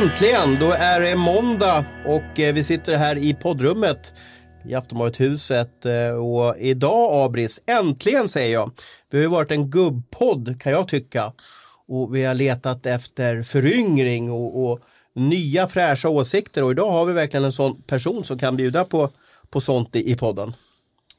Äntligen! Då är det måndag och eh, vi sitter här i poddrummet i Aftonbladet-huset. Eh, och idag Abris, äntligen säger jag. Vi har ju varit en gubbpodd kan jag tycka. Och vi har letat efter föryngring och, och nya fräscha åsikter och idag har vi verkligen en sån person som kan bjuda på, på sånt i, i podden.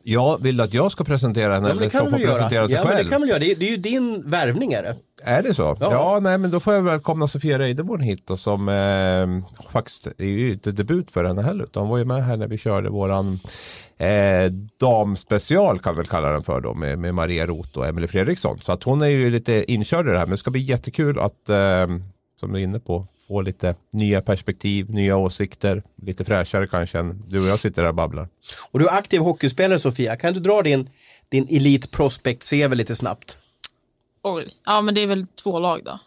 Ja, vill du att jag ska presentera henne Ja, men eller det ska få presentera sig Ja, men själv? det kan vi göra. Det är, det är ju din värvning är det. Är det så? Ja. Ja. nej men då får jag välkomna Sofia Reideborn hit och som eh, faktiskt är ju inte debut för henne heller utan hon var ju med här när vi körde våran eh, damspecial kan vi väl kalla den för då med, med Maria Roth och Emily Fredriksson. Så att hon är ju lite inkörd i det här men det ska bli jättekul att eh, som du är inne på få lite nya perspektiv, nya åsikter, lite fräschare kanske än du och jag sitter där och babblar. Och du är aktiv hockeyspelare Sofia. Kan du dra din, din Elite Prospect CV lite snabbt? Oj. Ja, men det är väl två lag då.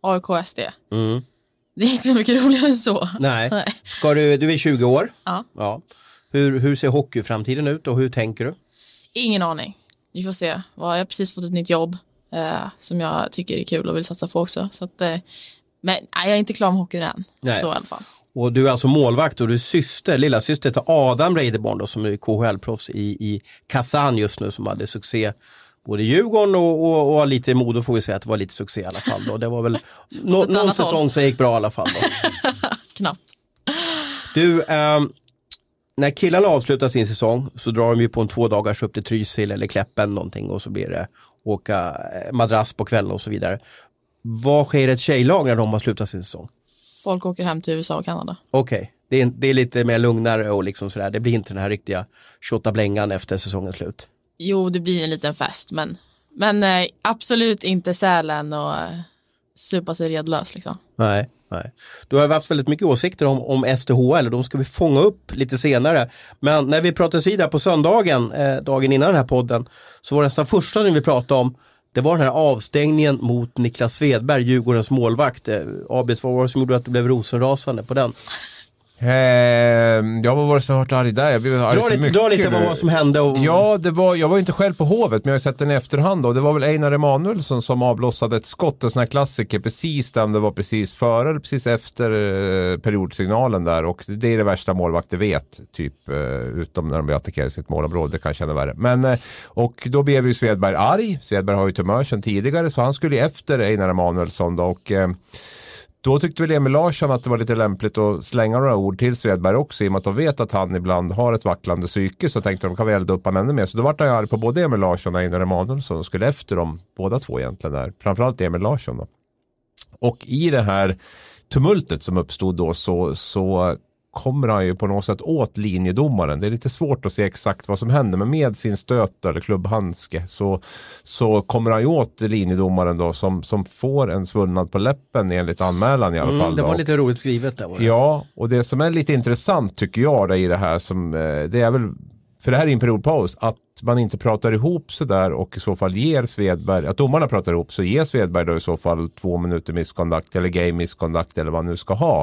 AIK och SD. Mm. Det är inte så mycket roligare än så. Nej. Nej. Ska du, du är 20 år. Ja. Ja. Hur, hur ser hockeyframtiden ut och hur tänker du? Ingen aning. Vi får se. Jag har precis fått ett nytt jobb eh, som jag tycker är kul och vill satsa på också. Så att, eh, men nej, jag är inte klar med hockeyn än. Nej. Så i alla fall. Och du är alltså målvakt och du är syster, lilla syster till Adam Reideborn då, som är KHL-proffs i, i Kazan just nu som hade succé både i Djurgården och, och, och lite i Modo får vi säga att det var lite succé i alla fall. Då. Det var väl ett någon säsong som gick bra i alla fall. Knappt. Du, ehm, när killarna avslutar sin säsong så drar de ju på en två dagars upp till Trysil eller Kläppen någonting och så blir det åka eh, madrass på kvällen och så vidare. Vad sker ett tjejlag när de har slutat sin säsong? Folk åker hem till USA och Kanada. Okej, det, är, det är lite mer lugnare och liksom sådär. Det blir inte den här riktiga tjottablängan efter säsongens slut. Jo, det blir en liten fest, men, men eh, absolut inte Sälen och eh, supa sig redlös liksom. Nej, nej. Du har haft väldigt mycket åsikter om, om STHL och de ska vi fånga upp lite senare. Men när vi pratades vidare på söndagen, eh, dagen innan den här podden, så var det nästan första vi pratade om det var den här avstängningen mot Niklas Svedberg, Djurgårdens målvakt. Eh, vad var det som gjorde att du blev rosenrasande på den? Eh, jag var det som har varit arg där? Jag blev arg Dra så lite, mycket dra lite vad, vad som hände. Och, Ja, det var, jag var ju inte själv på Hovet, men jag har sett den i efterhand. Och det var väl Einar Emanuelsson som avlossade ett skott, en sån här klassiker, precis där, det var precis före eller precis efter eh, periodsignalen där. Och det är det värsta målvakter vet, typ, eh, utom när de blir attackerade i sitt målområde, det kan jag känna värre. Men, eh, och då blev ju Svedberg arg. Svedberg har ju tumör sedan tidigare, så han skulle ju efter Einar Emanuelsson då. Och, då tyckte väl Emil Larsson att det var lite lämpligt att slänga några ord till Svedberg också i och med att de vet att han ibland har ett vacklande psyke så tänkte de kan vi elda upp honom ännu mer. Så då vart han ju arg på både Emil Larsson och Einar Emanuelsson och skulle efter dem båda två egentligen där. Framförallt Emil Larsson då. Och i det här tumultet som uppstod då så, så kommer han ju på något sätt åt linjedomaren. Det är lite svårt att se exakt vad som händer men med sin stöt eller klubbhandske så, så kommer han ju åt linjedomaren då som, som får en svullnad på läppen enligt anmälan i alla fall. mm, det då. var Och- lite roligt skrivet där. Det. Ja, och det som är lite intressant tycker jag då i det här som eh, det är väl för det här är en periodpaus att man inte pratar ihop sig där och i så fall ger Svedberg, att domarna pratar ihop så ger Svedberg då i så fall två minuter misconduct eller game misconduct eller vad man nu ska ha.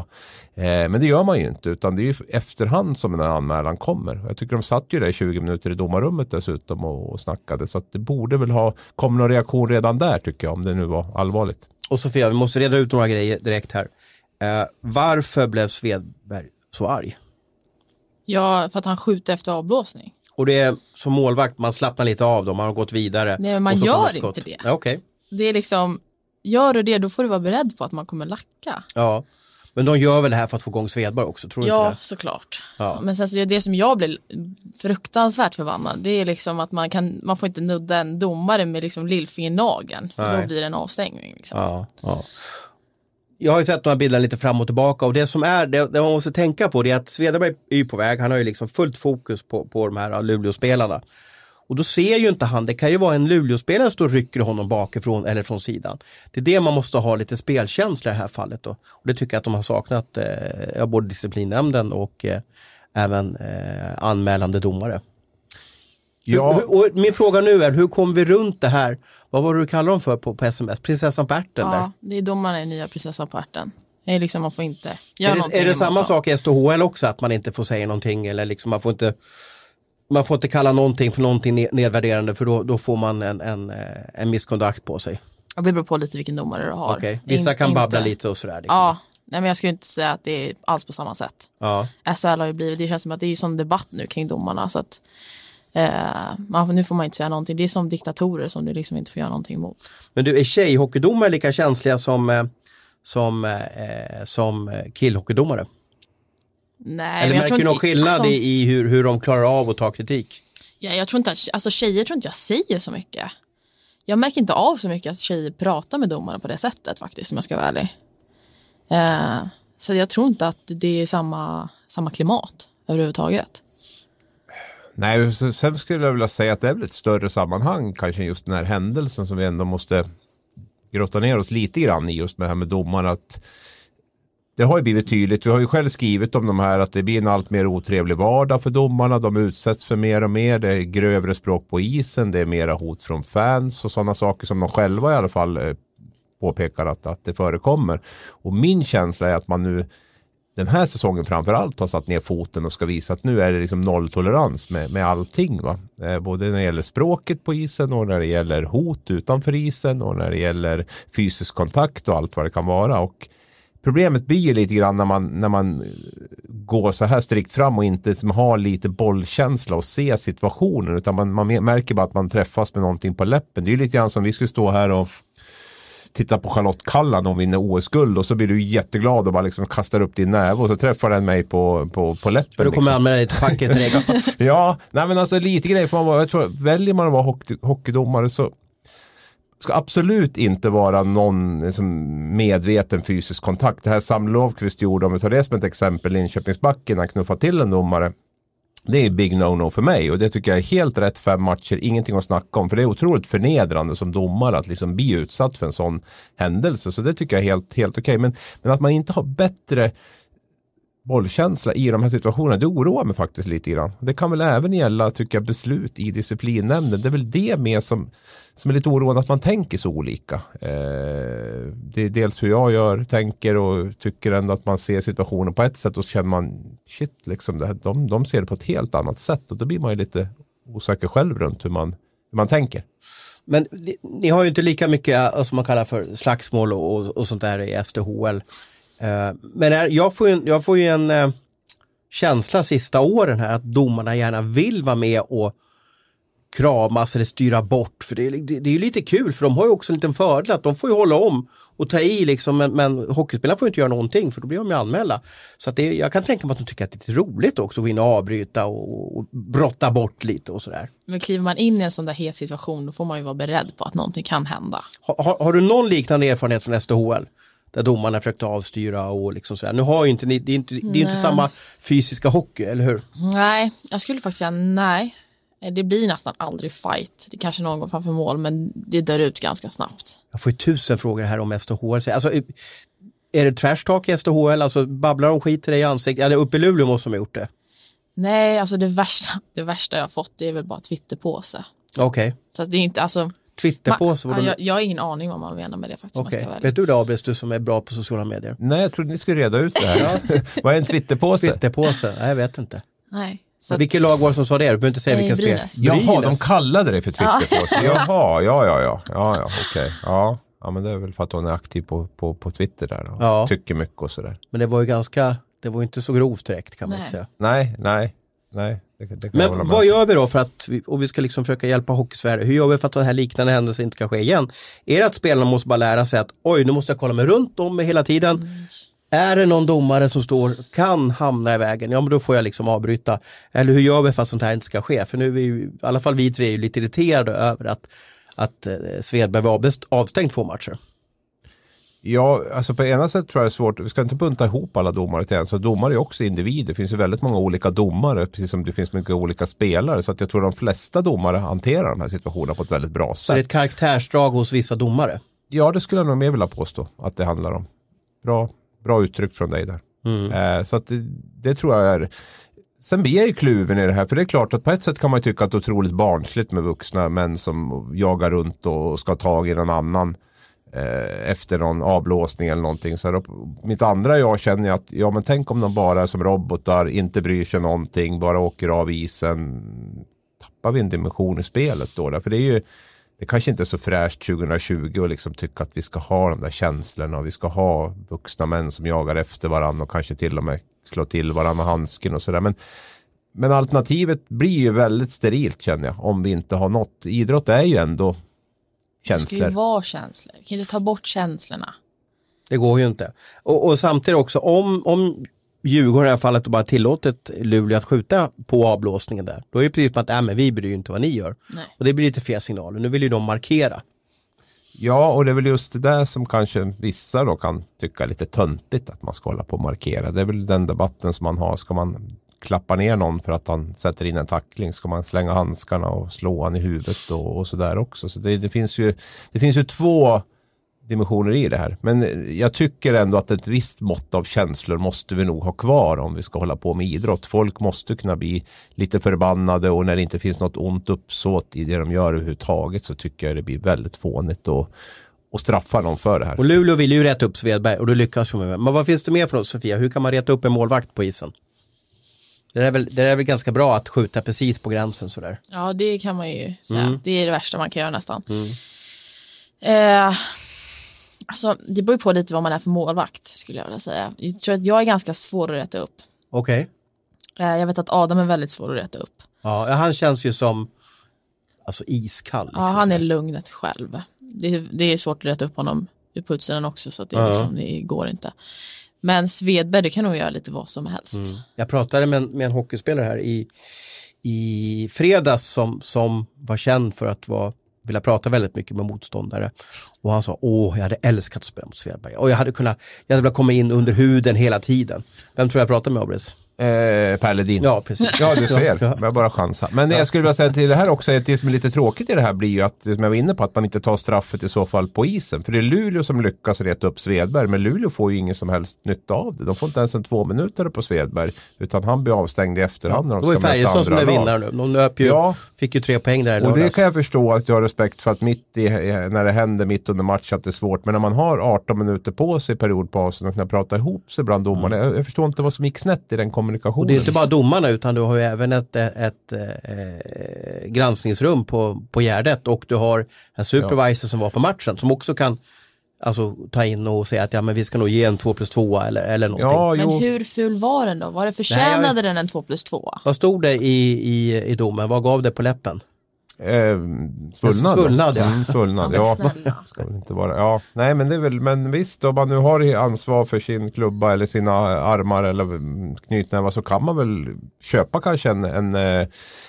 Eh, men det gör man ju inte utan det är ju efterhand som den här anmälan kommer. Jag tycker de satt ju där i 20 minuter i domarrummet dessutom och, och snackade så att det borde väl ha kommit någon reaktion redan där tycker jag om det nu var allvarligt. Och Sofia, vi måste reda ut några grejer direkt här. Eh, varför blev Svedberg så arg? Ja, för att han skjuter efter avblåsning. Och det är som målvakt, man slappnar lite av dem, man har gått vidare. Nej, men man gör inte det. Ja, Okej, Det är liksom, gör du det då får du vara beredd på att man kommer lacka. ja. Men de gör väl det här för att få igång Svedberg också, tror du Ja, inte det? såklart. Ja. Men sen så är det som jag blir fruktansvärt förbannad, det är liksom att man kan, man får inte nudda en domare med liksom lillfingernageln. Då blir det en avstängning. Liksom. Ja, ja. Jag har ju sett de här bilderna lite fram och tillbaka och det som är, det, det man måste tänka på det är att Svedberg är ju på väg, han har ju liksom fullt fokus på, på de här Luleåspelarna. Och då ser ju inte han, det kan ju vara en Luleåspelare som står och rycker honom bakifrån eller från sidan. Det är det man måste ha lite spelkänsla i det här fallet då. Och det tycker jag att de har saknat, eh, både disciplinnämnden och eh, även eh, anmälande domare. Ja. Hur, och min fråga nu är, hur kom vi runt det här? Vad var det du kallade dem för på, på sms? Prinsessan på ärten där? Ja, det är domarna i nya prinsessan på ärten. Det är liksom, man får inte göra Är någonting det, är det samma sak i STHL också att man inte får säga någonting eller liksom man får inte man får inte kalla någonting för någonting ne- nedvärderande för då, då får man en, en, eh, en misconduct på sig. Ja, Det beror på lite vilken domare du har. Okej, Vissa In- kan babbla inte- lite och sådär. Liksom. Ja, Nej, men jag skulle inte säga att det är alls på samma sätt. Ja. SHL har ju blivit, det känns som att det är ju sån debatt nu kring domarna så att eh, man, nu får man inte säga någonting. Det är som diktatorer som du liksom inte får göra någonting emot. Men du, är tjejhockeydomare lika känsliga som, eh, som, eh, som killhockeydomare? Nej, Eller märker du någon skillnad alltså, i, hur, hur de klarar av att ta kritik? Ja, jag tror inte att, alltså tjejer tror inte jag säger så mycket. Jag märker inte av så mycket att tjejer pratar med domare på det sättet faktiskt, om jag ska vara ärlig. Eh, så jag tror inte att det är samma, samma klimat överhuvudtaget. Nej, sen- skulle jag vilja säga att det är väl ett större sammanhang kanske just den här händelsen som vi ändå måste grotta ner oss lite grann i just med det här med domarna. Att det har ju blivit tydligt, du har ju själv skrivit om de här att det blir en allt mer otrevlig vardag för domarna. De utsätts för mer och mer, det är grövre språk på isen, det är mera hot från fans och sådana saker som de själva i alla fall eh, påpekar att, att det förekommer. Och min känsla är att man nu den här säsongen framförallt har satt ner foten och ska visa att nu är det liksom nolltolerans med, med allting. Va? Eh, både när det gäller språket på isen och när det gäller hot utanför isen och när det gäller fysisk kontakt och allt vad det kan vara. Och problemet blir ju lite grann när man, när man eh, går så här strikt fram och inte som har lite bollkänsla och ser situationen utan man, man märker bara att man träffas med någonting på läppen. Det är ju lite grann som vi skulle stå här och titta på Charlotte Kalla när hon vinner OS-guld och så blir du jätteglad och bara liksom kastar upp din näve och så träffar den mig på, på, på läppen. För då kommer liksom. anmäla dig till facket. Ja, nej men alltså lite grejer får man vara. Jag tror, väljer man att vara hockey, hockeydomare så ska absolut inte vara någon liksom, medveten fysisk kontakt. Det här Sam Lovqvist gjorde, om vi tar det som ett exempel, Linköpingsbacken, han knuffade till en domare. Det är big no-no för mig och det tycker jag är helt rätt fem matcher, ingenting att snacka om. För det är otroligt förnedrande som domare att liksom bli utsatt för en sån händelse. Så det tycker jag är helt, helt okej. Men, men att man inte har bättre bollkänsla i de här situationerna, det oroar mig faktiskt lite grann. Det kan väl även gälla, tycker jag, beslut i disciplinnämnden. Det är väl det med som, som är lite oroande, att man tänker så olika. Eh, det är dels hur jag gör, tänker och tycker ändå att man ser situationen på ett sätt och så känner man, shit, liksom, det här, de, de ser det på ett helt annat sätt och då blir man ju lite osäker själv runt hur man, hur man tänker. Men ni, ni har ju inte lika mycket eh, som man kallar för slagsmål och, och, och sånt där i SDHL. Eh, men jag, får ju, jag får ju en eh, känsla sista åren här att domarna gärna vill vara med och kramas eller styra bort. För det, är- det, det är ju lite kul för de har ju också en liten fördel att de får ju hålla om och ta i liksom men, men hockeyspelarna får ju inte göra någonting för då blir de ju anmälda. Så att det, jag kan tänka mig att de tycker att det är roligt också att gå in och avbryta och, och brotta bort lite och sådär. Men kliver man in i en sån där het situation då får man ju vara beredd på att någonting kan hända. Har, har, har du någon liknande erfarenhet från SDHL? Där domarna försökte avstyra och liksom sådär. Nu har ju inte ni, det är inte, det är inte samma fysiska hockey, eller hur? Nej, jag skulle faktiskt säga nej. Det blir nästan aldrig fight. Det kanske någon gång framför mål men det dör ut ganska snabbt. Jag får ju tusen frågor här om SDHL. Så, Alltså, är det trash talk i SDHL? Alltså babblar de skit till dig i ansiktet? Eller uppe i Luleå måste de ha gjort det. Nej, alltså det värsta, det värsta jag har fått det är väl bara Twitterpåse. Okej. Så att det är inte, alltså, Twitterpåse? ja, vadå? jag, jag har ingen aning vad man menar med det faktiskt. ärlig. Vet du det Abris, du som är bra på sociala medier? Nej, jag trodde ni skulle reda ut det här. Vad är en Twitterpåse? Twitterpåse? Nej, jag vet inte. Nej. Så Vilket lag var det som sa det? Du behöver inte säga vilka spel. Jaha, de kallade dig för Twitterpåse. Jaha, ja, ja, ja, ja, ja, okej, ja. Ja, men det är väl för att hon är aktiv på, på, på Twitter där och Ja. tycker mycket och sådär. Men det var ju ganska, det var ju inte så grovt direkt kan man Nej. inte säga. Nej, nej, nej. Det, det Men vad gör vi då för att, vi, och vi ska liksom försöka hjälpa Hockeysverige, hur gör vi för att den här liknande händelser inte ska ske igen? Är det att spelarna måste bara lära sig att oj, nu måste jag kolla mig runt om hela tiden. Är det någon domare som står, kan hamna i vägen, ja men då får jag liksom avbryta. Eller hur gör vi för att sånt här inte ska ske? För nu är vi ju, i alla fall vi tre är ju lite irriterade över att, att eh, Svedberg var avst- avstängd två matcher. Ja, alltså på ena sätt tror jag det är svårt. Vi ska inte bunta ihop alla domare till en. Så domare är också individer. Det finns ju väldigt många olika domare. Precis som det finns mycket olika spelare. Så att jag tror de flesta domare hanterar de här situationerna på ett väldigt bra Så det är sätt. ett karaktärsdrag hos vissa domare. Ja, det skulle jag nog mer vilja påstå att det handlar om. Bra, bra uttryck från dig där. Eh, så att det, det tror jag är Sen blir jag ju kluven i det här, för det är klart att på ett sätt kan man ju tycka att det är otroligt barnsligt med vuxna män som jagar runt och ska ha tag i någon annan Eh, efter någon avblåsning eller någonting. Så här, mitt andra jag känner att, ja men tänk om de bara är som robotar, inte bryr sig någonting, bara åker av isen. Tappar vi en dimension i spelet då? Där? För det är ju det kanske inte är så fräscht 2020 och liksom tycka att vi ska ha de där känslorna och vi ska ha vuxna män som jagar efter varandra och kanske till och med slå till varandra med handsken och sådär. Men, men alternativet blir ju väldigt sterilt känner jag om vi inte har något. Idrott är ju ändå känslor. Det ska ju vara känslor. Vi kan ju inte ta bort känslorna. Det går ju inte. Och, och samtidigt också om, om Djurgården i det här fallet bara tillåtit Luleå att skjuta på avblåsningen där. Då är det precis som att äh, men vi bryr ju inte vad ni gör. Nej. Och det blir lite fel signaler. Nu vill ju de markera. Ja, och det är väl just det där som kanske vissa då kan tycka är lite töntigt att man ska hålla på och markera. Det är väl den debatten som man har. Ska man klappa ner någon för att han sätter in en tackling? Ska man slänga handskarna och slå han i huvudet och, och sådär också? Så det, det, finns ju, det finns ju två dimensioner i det här. Men jag tycker ändå att ett visst mått av känslor måste vi nog ha kvar om vi ska hålla på med idrott. Folk måste kunna bli lite förbannade och när det inte finns något ont uppsåt i det de gör överhuvudtaget så tycker jag det blir väldigt fånigt och, och straffa någon för det här. Och Luleå vill ju rätta upp Svedberg och då lyckas de med. Men vad finns det mer för oss Sofia? Hur kan man reta upp en målvakt på isen? Det är, väl, det är väl ganska bra att skjuta precis på gränsen sådär. Ja, det kan man ju säga. Mm. Det är det värsta man kan göra nästan. Mm. Eh, Alltså, det beror på lite vad man är för målvakt skulle jag vilja säga. Jag tror att jag är ganska svår att rätta upp. Okej. Okay. Eh, jag vet att Adam är väldigt svår att rätta upp. Ja, han känns ju som alltså iskall. Liksom ja, han är lugnet själv. Det, det, är svårt att rätta upp honom på utsidan också så att det, ja. liksom, det går inte. Men Svedberg, det kan nog göra lite vad som helst. Mm. Jag pratade med en, med en hockeyspelare här i, i fredags som, som var känd för att vara vilja prata väldigt mycket med motståndare. Och han sa, åh, jag hade älskat att spela mot Svedberg. Och jag hade kunnat, jag hade velat komma in under huden hela tiden. Vem tror jag pratade med, Abris? Eh, per Ledin. Ja, precis. Ja, du ser. Ja. Jag bara chansa. Men ja. jag skulle vilja säga till det här också, att det som är lite tråkigt i det här blir ju att, som jag var inne på, att man inte tar straffet i så fall på isen. För det är Luleå som lyckas reta upp Svedberg, men Luleå får ju ingen som helst nytta av det. De får inte ens en två minuter på Svedberg, utan han blir avstängd i efterhand. Ja, då är Färjestad som är vinnare nu. De löp ju, ja. fick ju tre poäng där Och det kan jag förstå att jag har respekt för att mitt i, när det händer mitt under match att det är svårt. Men när man har 18 minuter på sig i periodpausen och kan prata ihop sig bland domarna. Mm. Jag, jag, förstår inte vad som gick snett i den kommunikationen. Och det är inte bara domarna utan du har ju även ett, ett, ett eh, granskningsrum på, på Gärdet och du har en supervisor ja. som var på matchen som också kan Alltså ta in och säga att ja men vi ska nog ge en 2 plus 2 eller, eller någonting. Ja, men hur ful var den då? Var det förtjänade Nej, jag... den en 2 plus 2? Vad stod det i, i, i domen? Vad gav det på läppen? Eh, svullnad. Svullnad, ja. Mm, svullnad, ja. Ska väl inte vara, ja. Nej men det är väl, men visst om man nu har ansvar för sin klubba eller sina armar eller knytnävar så kan man väl köpa kanske en, en, eh,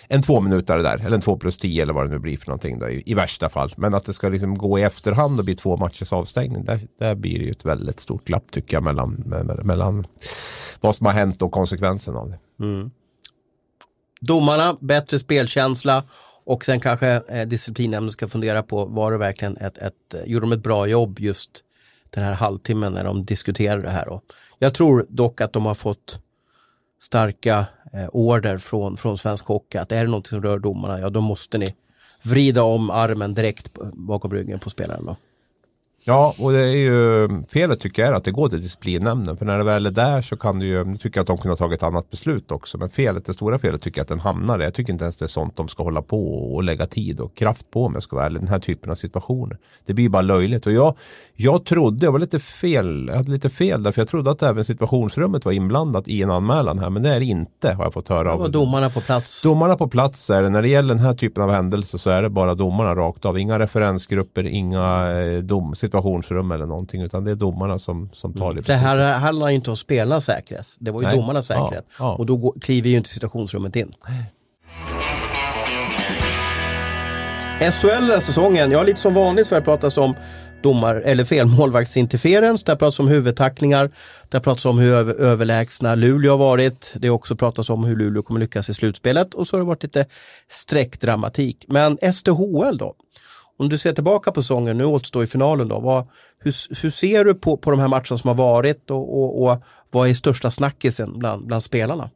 en två minuter där. Eller en två plus tio eller vad det nu blir för någonting då, i, i, värsta fall. Men att det ska liksom gå i efterhand och bli två matchers avstängning. Där, där blir det ju ett väldigt stort glapp tycker jag mellan, mellan vad som har hänt och konsekvensen av det. Mm. Domarna, bättre spelkänsla och sen kanske eh, disciplinnämnden ska fundera på, var det verkligen ett, ett, gjorde de ett bra jobb just den här halvtimmen när de diskuterade det här. Och jag tror dock att de har fått starka eh, order från, från Svensk Hockey att är det något som rör domarna, ja då måste ni vrida om armen direkt bakom ryggen på spelaren. Då. Ja, och det är ju felet tycker jag är att det går till disciplinnämnden. För när det väl är där så kan du ju, nu tycker jag att de kunde ha tagit ett annat beslut också. Men felet, det stora felet tycker jag att den hamnar där. Jag tycker inte ens det är sånt de ska hålla på och lägga tid och kraft på om jag ska vara ärlig. Den här typen av situationer. Det blir bara löjligt. Och jag, jag trodde, jag var lite fel, jag hade lite fel där. För jag trodde att även situationsrummet var inblandat i en anmälan här. Men det är det inte har jag fått höra. Det var domarna på plats. Domarna på plats är det. När det gäller den här typen av händelser så är det bara domarna rakt av. Inga referensgrupper, inga eh, dom, situationsrum eller någonting utan det är domarna som, som tar mm. det Det här handlar inte om spelarnas säkerhet. Det var ju Nej. domarnas säkerhet. Ja, ja. Och då går, kliver ju inte situationsrummet in. SHL den säsongen, ja lite som vanligt så har det pratats om domar, eller fel, målvaktsinterferens, det har pratats om huvudtacklingar, det har pratats om hur över, överlägsna Luleå har varit, det har också pratats om hur Luleå kommer lyckas i slutspelet och så har det varit lite streckdramatik. Men SDHL då? Om du ser tillbaka på säsongen, nu återstår i finalen då, vad, hur, hur ser du på, på de här matcherna som har varit och, och, och vad är största snackisen bland, bland spelarna?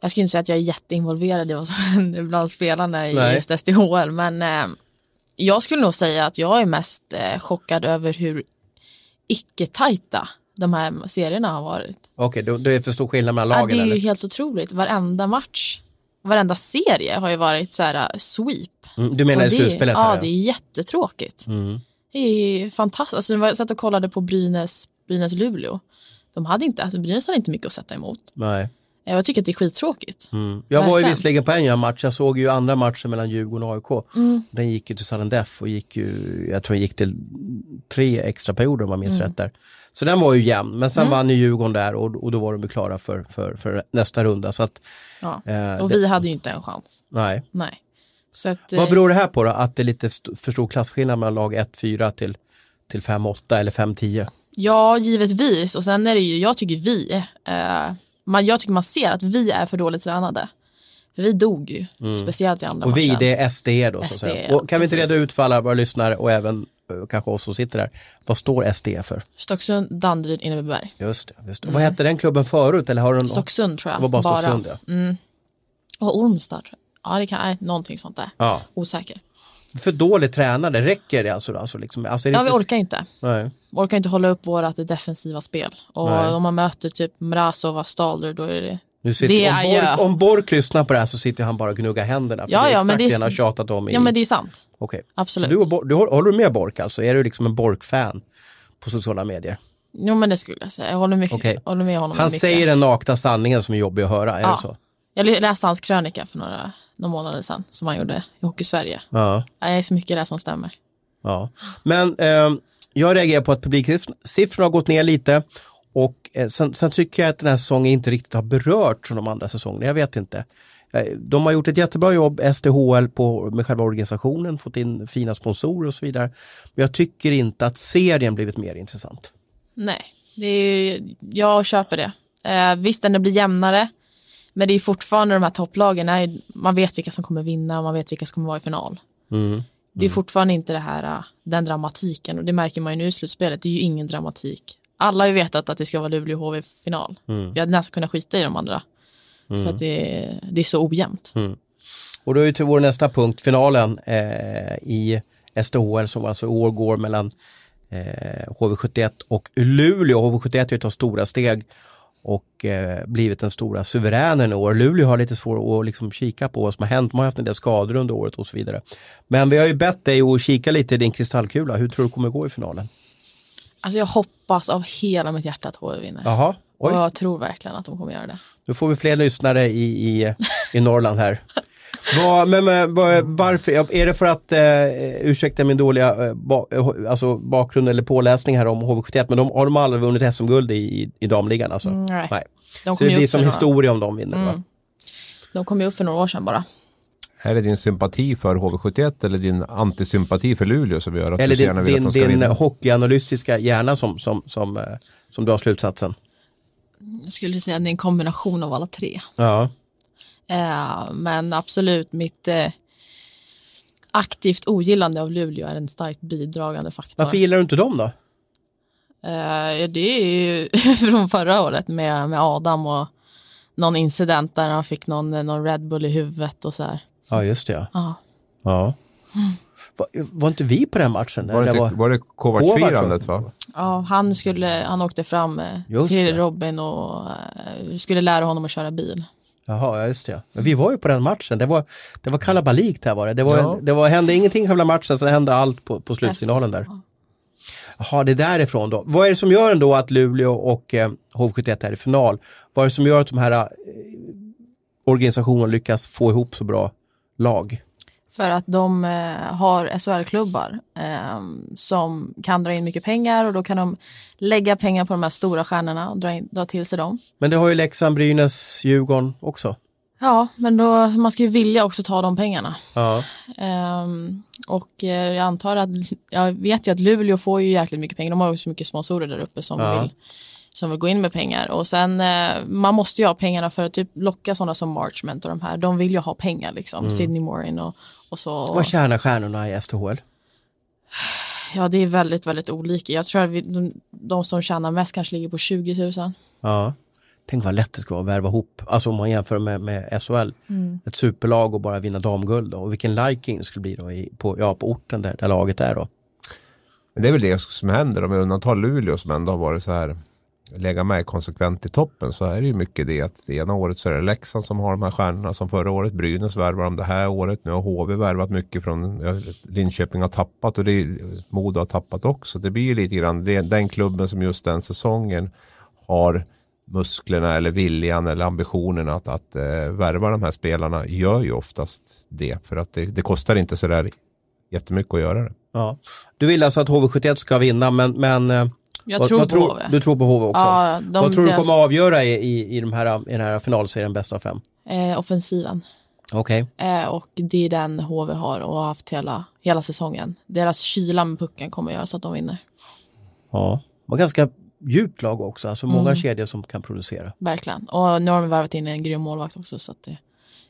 Jag skulle inte säga att jag är jätteinvolverad i vad som händer bland spelarna i Nej. just SDHL, men eh, jag skulle nog säga att jag är mest eh, chockad över hur icke-tajta de här serierna har varit. Okej, okay, det är för stor skillnad mellan lagen? Ja, det är eller? ju helt otroligt. Varenda match varenda serie har ju varit så här uh, sweep. Mm, du menar i Och slutspelet? Ja, här, det är jättetråkigt. Mm. Det är fantastiskt. Alltså, jag satt och kollade på Brynäs, Brynäs Luleå. De hade inte, alltså Brynäs hade inte mycket att sätta emot. Nej. Jag tycker att det är skittråkigt. Mm. Jag var ju visserligen på en match, jag såg ju andra matchen mellan Djurgården och AIK. Mm. Den gick ju till sudden death och gick ju, jag tror den gick till tre extra perioder om jag minns Mm. rätt där. Så den var ju jämn, men sen vann ju Djurgården där och, och då var de ju klara för, för, för nästa runda. Så att, Ja. eh, Och det, vi hade ju inte en chans. nej. Nej. Så att, Vad eh, beror det här på då? Att det är lite för stor klasskillnad mellan lag 1-4 till, till 5-8 eller 5-10? Ja, givetvis. Och sen är det ju, jag tycker vi, eh, man, jag tycker man ser att vi är för dåligt tränade. För vi dog ju, speciellt i andra Mm. Och vi, matchen. det är SD då så att SD, säga. ja, Och kan vi inte precis. reda ut för alla våra lyssnare och även eh, kanske oss som sitter där. Vad står SD för? Stocksund, Danderyd, Enebyberg. Just det. Just det. Vad hette den klubben förut? Eller har den, Stocksund tror jag. det var bara Stocksund ja. Och Ormstad. Ja, det kan, nej, någonting sånt där. ja. Osäker. För dåligt tränade, räcker det alltså? alltså, liksom, alltså Ja, vi orkar inte. Nej. Vi orkar inte hålla upp vårt defensiva spel. Och Nej. om man möter typ Mrazova, Stalder, då är det... Nu sitter, Det om, ju- om Bork lyssnar på det här så sitter han bara och gnuggar händerna. För Ja, det är ja, exakt men det är- det han har tjatat om. I, Ja, men det är sant. Okej. Absolut. Du, Bork- du, håller du med Bork alltså? Är du liksom en Bork-fan på sociala medier? Jo, men det skulle jag säga. Jag håller, mycket, Okej. håller med honom Han mycket. säger den nakna sanningen som är jobbig att höra, är Ja. det så? Jag läste hans krönika för några, några månader sedan som han gjorde i Hockey-Sverige. Ja. Det är så mycket där som stämmer. ja. Men ehm, jag reagerar på att publiksiffrorna har gått ner lite och eh, sen, sen tycker jag att den här säsongen inte riktigt har berört som de andra säsongerna. Jag vet inte. Eh, De har gjort ett jättebra jobb, SDHL, på, med själva organisationen, fått in fina sponsorer och så vidare. Men jag tycker inte att serien blivit mer intressant. Nej, det är, jag köper det. Eh, visst, den blir jämnare. Men det är fortfarande de här topplagen. Är, ju- man vet vilka som kommer vinna och man vet vilka som kommer vara i final. Det är fortfarande inte det här, eh, den dramatiken. Och det märker man ju nu i slutspelet. Det är ju ingen dramatik. Alla har ju vetat att det ska vara Luleå HV final. Vi hade nästan kunnat skita i de andra. För att det, det är så ojämnt. Och då är vi till vår nästa punkt, finalen eh, i SDHL som alltså i år går mellan eh, HV71 och Luleå. HV71 har ju tagit stora steg och eh, blivit den stora suveränen i år. Luleå har lite svårt att liksom kika på vad som har hänt. Man har haft en del skador under året och så vidare. Men vi har ju bett dig att kika lite i din kristallkula. Hur tror du kommer gå i finalen? Alltså jag hoppas av hela mitt hjärta att HV vinner. Jaha, Och oj. jag tror verkligen att de kommer göra det. Nu får vi fler lyssnare i, i, i Norrland här. Vad, men, men vad, varför, är det för att, eh, ursäkta min dåliga eh, ba, eh, alltså bakgrund eller påläsning här om HV71, men de, har de aldrig vunnit SM-guld i, i, i damligan alltså? Mm, nej. Nej. De Så det blir som några- historia om de vinner? Mm. De kom ju upp för några år sedan bara. Är det din sympati för HV71 eller din antisympati för Luleå som gör att Eller du så gärna din, vill att din, de ska din vinna? hockeyanalytiska hjärna som, som, som, eh, som drar slutsatsen? Jag skulle säga att det är en kombination av alla tre. Ja. Eh, men absolut, mitt eh, aktivt ogillande av Luleå är en starkt bidragande faktor. Varför gillar du inte dem då? Eh, det är ju från förra året med, med Adam och någon incident där han fick någon, någon Red Bull i huvudet och så här. Så, Ja just det ja. ja. ja. Var, var inte vi på den matchen? Var det, Eller inte, var det Kovacs Kovacs-firandet också? va? Ja, han, skulle, han åkte fram Just till det. Robin och skulle lära honom att köra bil. Jaha, ja, just det. Men vi var ju på den matchen. Det var, det var kalabalik där var det. Det, var, Ja. det var, hände ingenting hela matchen, så det hände allt på, på slutsignalen där. Jaha, det är därifrån då. Vad är det som gör ändå att Luleå och eh, HV71 är i final? Vad är det som gör att de här eh, organisationerna lyckas få ihop så bra lag? För att de eh, har SHL-klubbar eh, som kan dra in mycket pengar och då kan de lägga pengar på de här stora stjärnorna och dra, in, dra till sig dem. Men det har ju Leksand, Brynäs, Djurgården också. Ja, men då, man ska ju vilja också ta de pengarna. Ja. Ehm, och eh, jag antar att, jag vet ju att Luleå får ju jäkligt mycket pengar. De har ju så mycket sponsorer där uppe som, Ja. vill, som vill gå in med pengar. Och sen, eh, man måste ju ha pengarna för att typ locka sådana som Marchment och de här. De vill ju ha pengar liksom. Sidney Morin och, och så. Vad tjänar stjärnorna i STHL? Ja, det är väldigt, väldigt olika. Jag tror att vi, de, de som tjänar mest kanske ligger på 20 000. Ja. Tänk vad lätt det ska vara att värva ihop, alltså om man jämför med, med SHL. Ett superlag och bara vinna damguld då. och vilken liking det skulle bli då i, på, ja, på orten där, där laget är då. Men det är väl det som händer om jag undantar Luleå som ändå har varit så här lägga med konsekvent i toppen så är det ju mycket det att det ena året så är det Leksand som har de här stjärnorna som förra året. Brynäs värvar de det här året. Nu har HV värvat mycket från Linköping har tappat och det är, Modo har tappat också. Det blir ju lite grann det, den klubben som just den säsongen har musklerna eller viljan eller ambitionen att, att äh, värva de här spelarna gör ju oftast det. För att det, det kostar inte sådär jättemycket att göra det. Ja. Du vill alltså att HV71 ska vinna men, men eh, jag vad, tror vad på tror, HV. Du tror på HV också? Ja, de, vad tror du kommer avgöra i, i, i, de här, i den här finalserien bäst av fem? eh, offensiven. Okej. Eh, och det är den HV har och har haft hela, hela säsongen. Deras kyla med pucken kommer göra så att de vinner. Ja. Var ganska djupt lag också, alltså många Mm. kedjor som kan producera. Verkligen. Och nu har de värvat in en grym målvakt också så att det,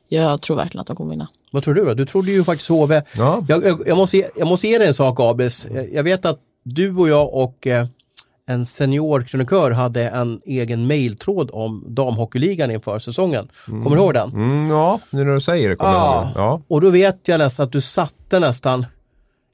jag tror verkligen att de kommer vinna. Vad tror du då? Du trodde ju faktiskt HV. Ja, Jag, jag, jag, måste, ge- jag måste ge dig en sak Abis. Jag, jag vet att du och jag och eh, en seniorkrönikör hade en egen mailtråd om damhockeyligan inför säsongen. Kommer du ihåg den? mm, ja nu när du säger det kommer Ja. jag ihåg. Ja. Och då vet jag nästan att du satte nästan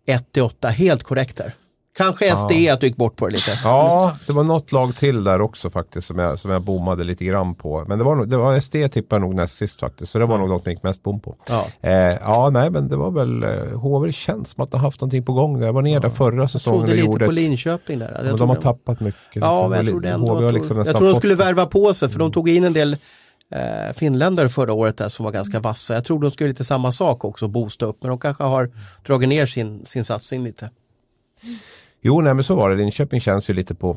1-8 helt korrekt där. Kanske SD att du gick bort på det lite. Ja, det var något lag till där också faktiskt som jag, som jag bommade lite grann på. Men det var, nog- det var SD tippade jag nog näst sist faktiskt. Så det var nog något jag gick mest bom på. Ja. Eh, ja, nej men det var väl eh, HV det känns som att de haft någonting på gång. där. Jag var ner där förra Jag säsongen trodde och lite gjorde på ett, Linköping där. Jag men de trodde har de- tappat mycket. Ja, men jag trodde ändå HV har liksom jag tror de fått- skulle värva på sig för de tog in en del eh, finländare förra året där som var ganska vassa. Jag tror de skulle lite samma sak också, boosta upp, men de kanske har dragit ner sin, sin satsning lite. Jo, nej men så var det. Linköping känns ju lite på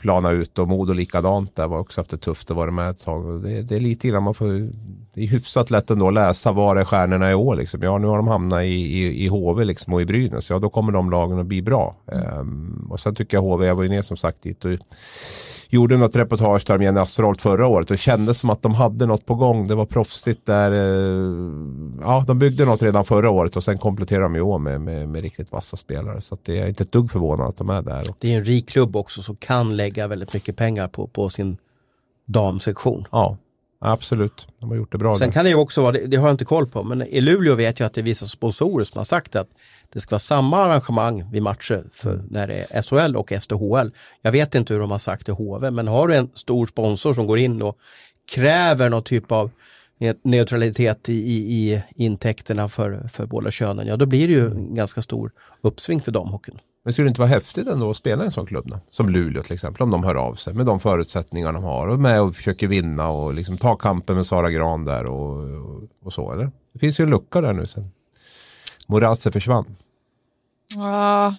plana ut och Modo likadant där. Var också haft det tufft att vara med ett tag. Det, det är lite grann man får det är hyfsat lätt ändå att läsa var är stjärnorna i år. Liksom. Ja, nu har de hamnat i, i, i HV liksom, och i Brynäs. Ja, då kommer de lagen att bli bra. Ehm, och sen tycker jag HV, jag var ju ner som sagt dit och gjorde något reportage där med Jenny Asrolt förra året och kändes som att de hade något på gång. Det var proffsigt där. eh, Ja, de byggde något redan förra året och sen kompletterar de i år med, med, med riktigt vassa spelare. Så det är inte ett dugg förvånad att de är där. Det är en rik klubb också som kan lägga väldigt mycket pengar på, på sin damsektion. ja, absolut. De har gjort det bra. Sen där. kan det ju också vara, det, det har jag inte koll på, men i Luleå vet jag att det är vissa sponsorer som har sagt att det ska vara samma arrangemang vid matcher för när det är SHL och SDHL. Jag vet inte hur de har sagt i HV, men har du en stor sponsor som går in och kräver någon typ av ne- neutralitet i, i, i intäkterna för, för båda könen, ja då blir det ju en ganska stor uppsving för damhockeyn. Men skulle det inte vara häftigt ändå att spela i en sån klubb då? Som Luleå till exempel, om de hör av sig med de förutsättningar de har och med och försöker vinna och liksom ta kampen med Sara Gran där och, och, och så eller? Det finns ju en lucka där nu sen. Morasse försvann. Ja,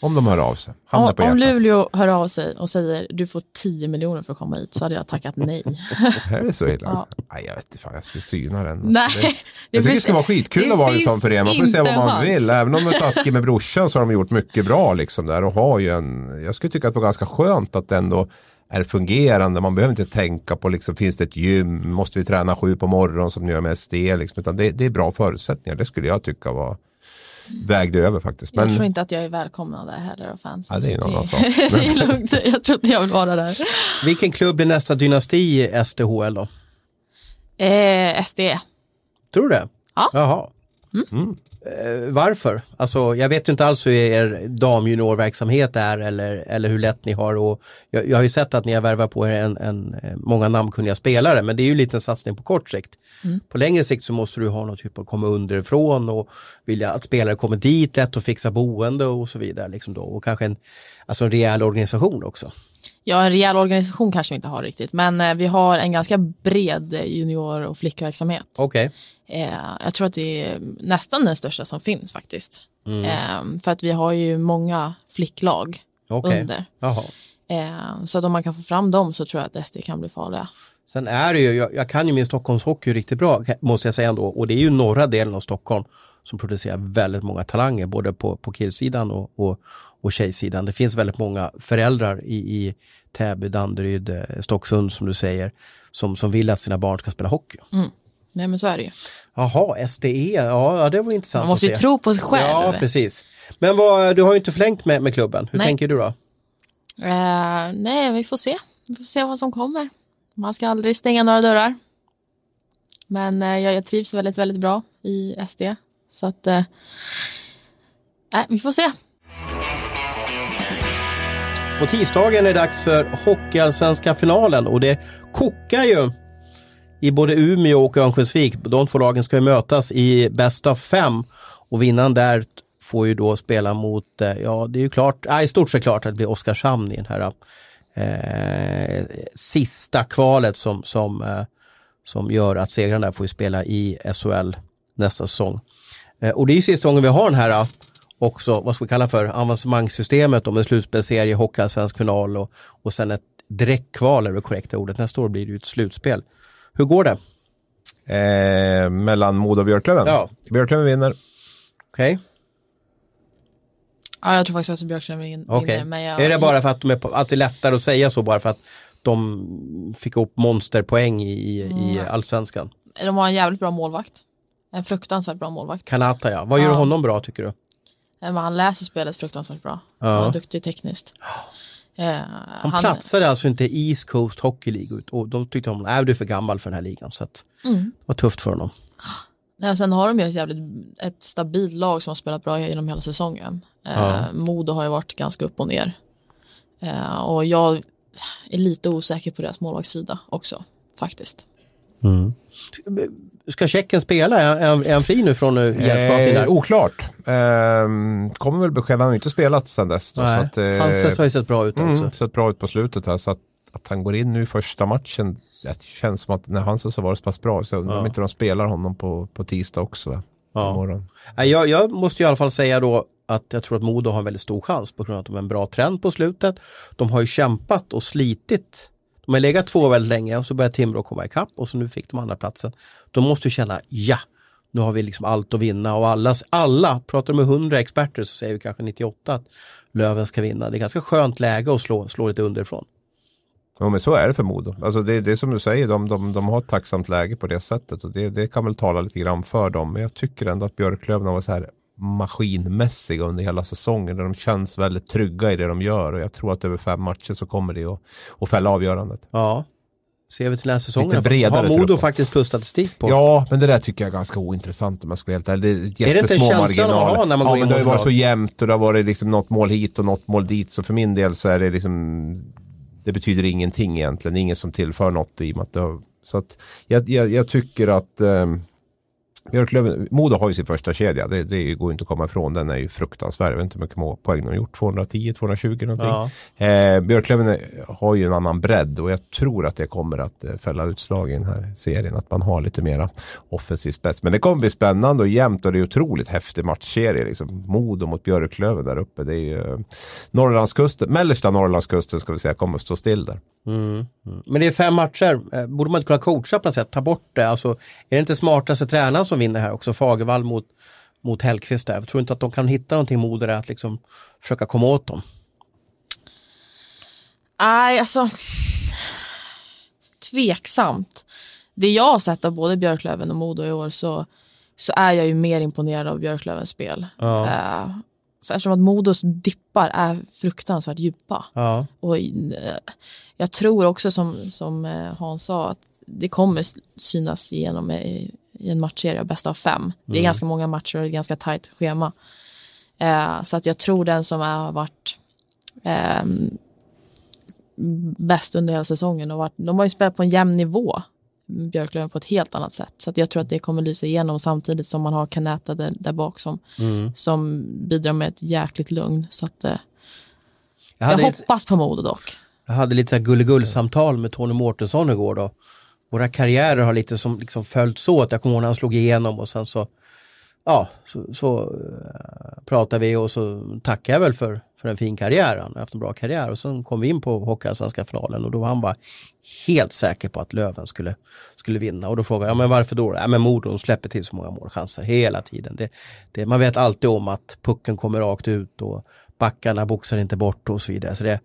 Om de hör av sig. Om, om. Luleå hör av sig och säger du får 10 miljoner för att komma hit så hade jag tackat nej. Är det så illa? Ja. Nej, jag vet inte fan, jag skulle syna den. Nej, Det, jag tycker det ska vara skitkul det att vara i en sån förening. Man får säga vad man chans. vill. Även om de är taskiga med brorsan så har de gjort mycket bra liksom där och har ju en, jag skulle tycka att det var ganska skönt att ändå är fungerande. Man behöver inte tänka på liksom, finns det ett gym, måste vi träna sju på morgonen som ni gör med SD liksom, utan det, det är bra förutsättningar. Det skulle jag tycka var vägde över faktiskt. Jag tror Men inte att jag är välkommen där heller av fansen. Ja, det är annan sak. det är lugnt. Jag tror inte jag vill vara där. Vilken klubb blir nästa dynasti i SDHL då? Eh, SD. Tror du det? Ja. Jaha. Mm. Eh, varför? Alltså, jag vet ju inte alls hur er damjuniorverksamhet är eller, eller hur lätt ni har. Och jag, jag har ju sett att ni har värvat på er en, en, eh, många namnkunniga spelare men det är ju en liten satsning på kort sikt. På längre sikt så måste du ha någon typ av komma underifrån och vilja att spelare kommer dit, lätt att fixa boende och så vidare. Liksom då. Och kanske en, alltså en rejäl organisation också. Ja, en rejäl organisation kanske vi inte har riktigt, men eh, vi har en ganska bred eh, junior och flickverksamhet. Okej. Eh, jag tror att det är nästan den största som finns faktiskt. Mm. Eh, för att vi har ju många flicklag Okej. under. Jaha. Eh, så att om man kan få fram dem så tror jag att SD kan bli farliga. Sen är det ju, jag, jag kan ju min Stockholmshockey riktigt bra måste jag säga ändå och det är ju norra delen av Stockholm som producerar väldigt många talanger både på, på killsidan och, och, och tjejsidan. Det finns väldigt många föräldrar i, i Täby, Danderyd, eh, Stocksund som du säger som, som vill att sina barn ska spela hockey. Nej men så är det ju. Jaha, SDE, ja det var intressant Man måste ju tro på sig själv. Ja, precis. Men vad, du har ju inte förlängt med, med klubben, hur Nej. tänker du då? Eh, nej, vi får se. Vi får se vad som kommer. Man ska aldrig stänga några dörrar. Men eh, jag, jag trivs väldigt, väldigt bra i SD. Så att, eh, nej, vi får se. På tisdagen är det dags för Hockeyallsvenska finalen och det kokar ju i både Umeå och Örnsköldsvik. De två lagen ska ju mötas i bäst av fem och vinnaren där får ju då spela mot, eh, ja det är ju klart, ja, i stort sett klart att det blir Oskarshamn i den här eh, sista kvalet som, som, eh, som gör att segrarna där får ju spela i SHL nästa säsong. Eh, och det är ju sista gången vi har den här eh, också, vad ska vi kalla för, avancemangssystemet med slutspelserie, hockeyallsvensk final och, och sen ett direktkval är det korrekta ordet. Nästa år blir det ju ett slutspel. Hur går det? Eh, mellan Modo och Björklöven? Ja. Björklöven vinner. Okej. Ja, jag tror faktiskt att Björklöven vin- vinner. Okej. Men jag, Är det bara för att, de är på, att det är lättare att säga så bara för att de fick upp monsterpoäng i, i, i Mm. allsvenskan? De har en jävligt bra målvakt. En fruktansvärt bra målvakt. Kanata ja. Vad gör Ja. honom bra tycker du? Eh, Men han läser spelet fruktansvärt bra. Ja. Han är duktig tekniskt. Eh, Han, platsade alltså inte i East Coast Hockey League och de tyckte om att du är för gammal för den här ligan. Så att Mm. det var tufft för honom. Och sen har de ju ett jävligt ett stabilt lag som har spelat bra genom hela säsongen. Eh, Ja. Modo har ju varit ganska upp och ner. Eh, och jag är lite osäker på deras målvaktssida också, faktiskt. Ska Tjecken spela? Är, han- fri nu från hjärtskakning Eh, där? oklart. Eh, kommer väl besked, han har inte spelat sedan dess. Då, att, eh, Hanses har ju sett bra ut också. mm, sett bra ut på slutet här. Så att, att han går in nu i första matchen, det känns som att när Hanses har varit så pass bra, så om inte de spelar honom på, på tisdag också. Ja. Jag, jag måste i alla fall säga då att jag tror att Modo har en väldigt stor chans på grund av att de har en bra trend på slutet. De har ju kämpat och slitit. De har legat två väldigt länge och så börjar Timrå komma ikapp och så nu fick de andra platsen. De måste ju känna, ja, nu har vi liksom allt att vinna och alla, alla pratar med 100 experter så säger vi kanske 98 att Löven ska vinna. Det är ganska skönt läge att slå, slå lite underifrån. Ja men så är det för Modo. Alltså det, det är som du säger, de, de, de har ett tacksamt läge på det sättet. Och det, det kan väl tala lite grann för dem. Men jag tycker ändå att Björklöven har varit så här maskinmässiga under hela säsongen. Där de känns väldigt trygga i det de gör. Och jag tror att över fem matcher så kommer det att, att fälla avgörandet. Ja, ser vi till den här säsongen. Lite bredare har Modo faktiskt plusstatistik på. Ja, men det där tycker jag är ganska ointressant om jag ska vara helt ärlig. Det är Är det inte en jättesmå känsla de har marginaler. när man ja, går in men det har ju varit så jämnt och det har varit liksom något mål hit och något mål dit. Så för min del så är det liksom det betyder ingenting egentligen. Ingen som tillför något i och med att det har, Så att jag, jag, jag tycker att eh, Björklöven, Modo har ju sin första kedja. Det, det går inte att komma ifrån. Den är ju fruktansvärd. Jag vet inte hur mycket poäng de har gjort. 210, 220 någonting. Ja. Eh, Björklöven har ju en annan bredd och jag tror att det kommer att eh, fälla utslag i den här serien. Att man har lite mera offensiv spets. Men det kommer bli spännande och jämnt och det är otroligt häftig matchserie. Liksom. Modo mot Björklöven där uppe. Det är ju eh, Norrlandskusten, mellersta Norrlandskusten ska vi säga, kommer att stå still där. Mm. Mm. Men det är fem matcher. Eh, Borde man inte kunna coacha på något sätt? Ta bort det. Alltså, är det inte smartaste tränaren som vinner här också? Fagervall mot, mot Hellkvist där. Jag tror inte att de kan hitta någonting mot det där att liksom försöka komma åt dem. Nej, alltså. Tveksamt. Det jag har sett av både Björklöven och Modo i år så, så är jag ju mer imponerad av Björklövens spel. Ja. Eh, för eftersom att Modos dippar är fruktansvärt djupa. Ja. Och eh, jag tror också som, som eh, Hans sa att det kommer synas igenom i, i en matchserie av bästa av fem. Det är ganska många matcher och ett ganska tajt schema. Eh, så att jag tror den som är, har varit eh, bäst under hela säsongen och varit, de har ju spelat på en jämn nivå Björklöven på ett helt annat sätt. Så att jag tror att det kommer lysa igenom samtidigt som man har Kanäta där, där bak som, Mm. som bidrar med ett jäkligt lugn. Så att, eh, Jag, jag hoppas på Modo dock. jag hade lite gulligull-samtal med Tony Mårtensson igår då. Våra karriärer har lite som liksom följts åt. Jag kommer ihåg när han slog igenom och sen så Ja, så, så eh, uh, pratade vi och så tackade jag väl för, för en fin karriär. Han har haft en bra karriär och sen kom vi in på Hockeyallsvenska finalen och då var han bara helt säker på att Löven skulle, skulle vinna. Och då frågade jag, ja, men varför då? Ja, men Modo släpper till så många målchanser hela tiden. Det, det, man vet alltid om att pucken kommer rakt ut och backarna boxar inte bort och så vidare. Så det,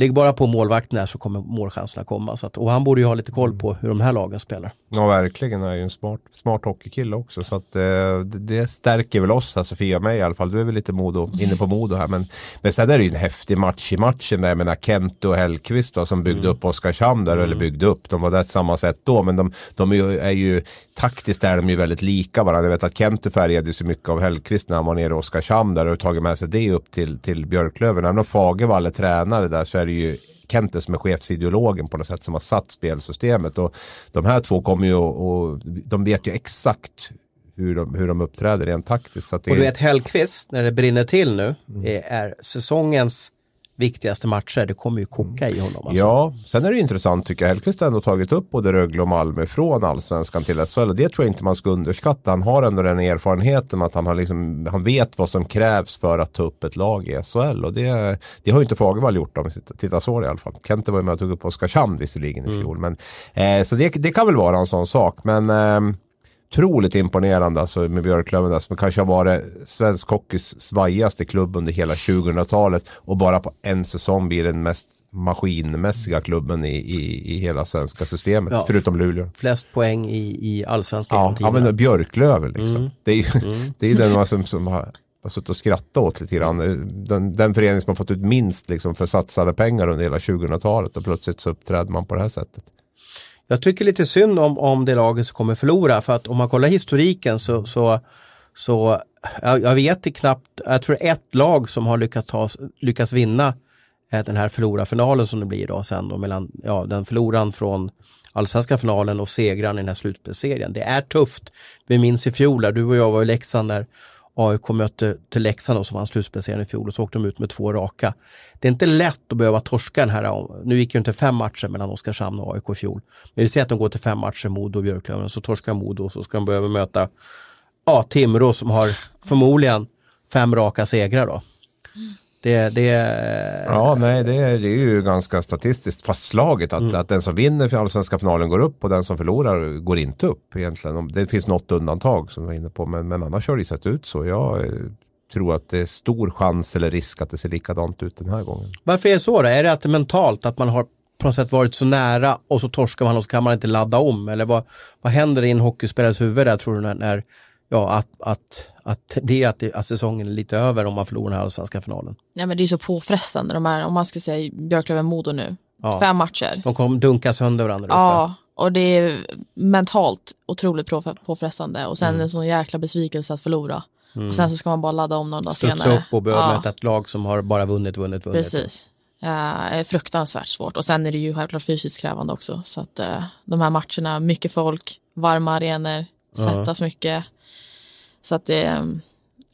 Ligg bara på målvakten där så kommer målchanserna komma. Så att, och han borde ju ha lite koll på hur de här lagen spelar. Ja verkligen, han är ju en smart, smart hockeykille också. Så att, eh, det, det stärker väl oss, Sofia och mig i alla fall. Du är väl lite Modo, inne på Modo här. Men, men sen är det ju en häftig match i matchen där. Jag menar Kent och Hellqvist va, som byggde mm. upp Oskarshamn där, mm. eller byggde upp. De var där på samma sätt då. Men de, de är, ju, är ju taktiskt är de ju väldigt lika varandra. Jag vet att Kent färgade sig mycket av Hellqvist när han var nere i Oskarshamn där och tagit med sig det upp till, till Björklöven. Även om Fagervall är tränare där så är det ju Kente som är chefsideologen på något sätt som har satt spelsystemet. Och de här två kommer ju och, de vet ju exakt hur de, hur de uppträder rent taktiskt. Så det... Och du vet Hellqvist, när det brinner till nu, mm. är säsongens viktigaste matcher. Det kommer ju koka i honom. Alltså. Ja, sen är det intressant tycker jag. Hellkvist har ändå tagit upp både Rögle och Malmö från allsvenskan till SHL. Och det tror jag inte man ska underskatta. Han har ändå den erfarenheten att han, har liksom, han vet vad som krävs för att ta upp ett lag i SHL. Och det, det har ju inte Fagervall gjort om vi tittar så i alla fall. Kente var ju med och tog upp Oskarshamn visserligen i fjol. Mm. Men, eh, så det, det kan väl vara en sån sak. Men eh, otroligt imponerande alltså med Björklöven där, som kanske har varit svensk hockeys svajigaste klubb under hela 2000-talet och bara på en säsong blir den mest maskinmässiga klubben i, i, i hela svenska systemet, ja, förutom Luleå. Flest poäng i, i allsvenskan. Ja, ja men Björklöven liksom. Mm. Det är ju mm. det är den som, som har har suttit och skrattat åt lite grann. Den, den förening som har fått ut minst liksom, för satsade pengar under hela 2000-talet och plötsligt så uppträder man på det här sättet. Jag tycker lite synd om, om det laget som kommer förlora för att om man kollar historiken så, så, så jag, jag vet det knappt, jag tror ett lag som har lyckats, ta, lyckats vinna eh, den här förlorarfinalen som det blir då sen då mellan ja, den förloraren från allsvenska finalen och segraren i den här slutspelsserien. Det är tufft. Vi minns i fjol där du och jag var i Leksand där AIK mötte till Leksand då, som vann slutspelserien i fjol och så åkte de ut med två raka. Det är inte lätt att behöva torska den här, nu gick ju inte fem matcher mellan Oskarshamn och AIK i fjol. Men vi ser att de går till fem matcher, Modo och Björklöven, så torskar Modo och så ska de behöva möta ja, Timrå som har förmodligen fem raka segrar då. Mm. Det, det... Ja, nej, det är, det är ju ganska statistiskt fastslaget att, mm. att den som vinner för allsvenska finalen går upp och den som förlorar går inte upp egentligen. Det finns något undantag som vi var inne på, men, men annars har det sett ut så. Jag eh, tror att det är stor chans eller risk att det ser likadant ut den här gången. Varför är det så då? Är det att det är mentalt att man har på något sätt varit så nära och så torskar man och så kan man inte ladda om? Eller vad, vad händer i en hockeyspelares huvud där tror du när, när ja, att, att, att det är att, att säsongen är lite över om man förlorar den här allsvenska finalen. Ja men det är så påfrestande de här, om man ska säga Björklöven-Modo nu, ja. fem matcher. De kommer dunka sönder varandra. Ja, uppe. och det är mentalt otroligt påfrestande och sen mm. en sån jäkla besvikelse att förlora. Mm. Och sen så ska man bara ladda om några dagar senare. Studsa upp och börja ja. möta ett lag som har bara vunnit, vunnit, vunnit. Precis. Uh, fruktansvärt svårt och sen är det ju självklart fysiskt krävande också. Så att uh, de här matcherna, mycket folk, varma arenor, svettas uh mycket. Så att det,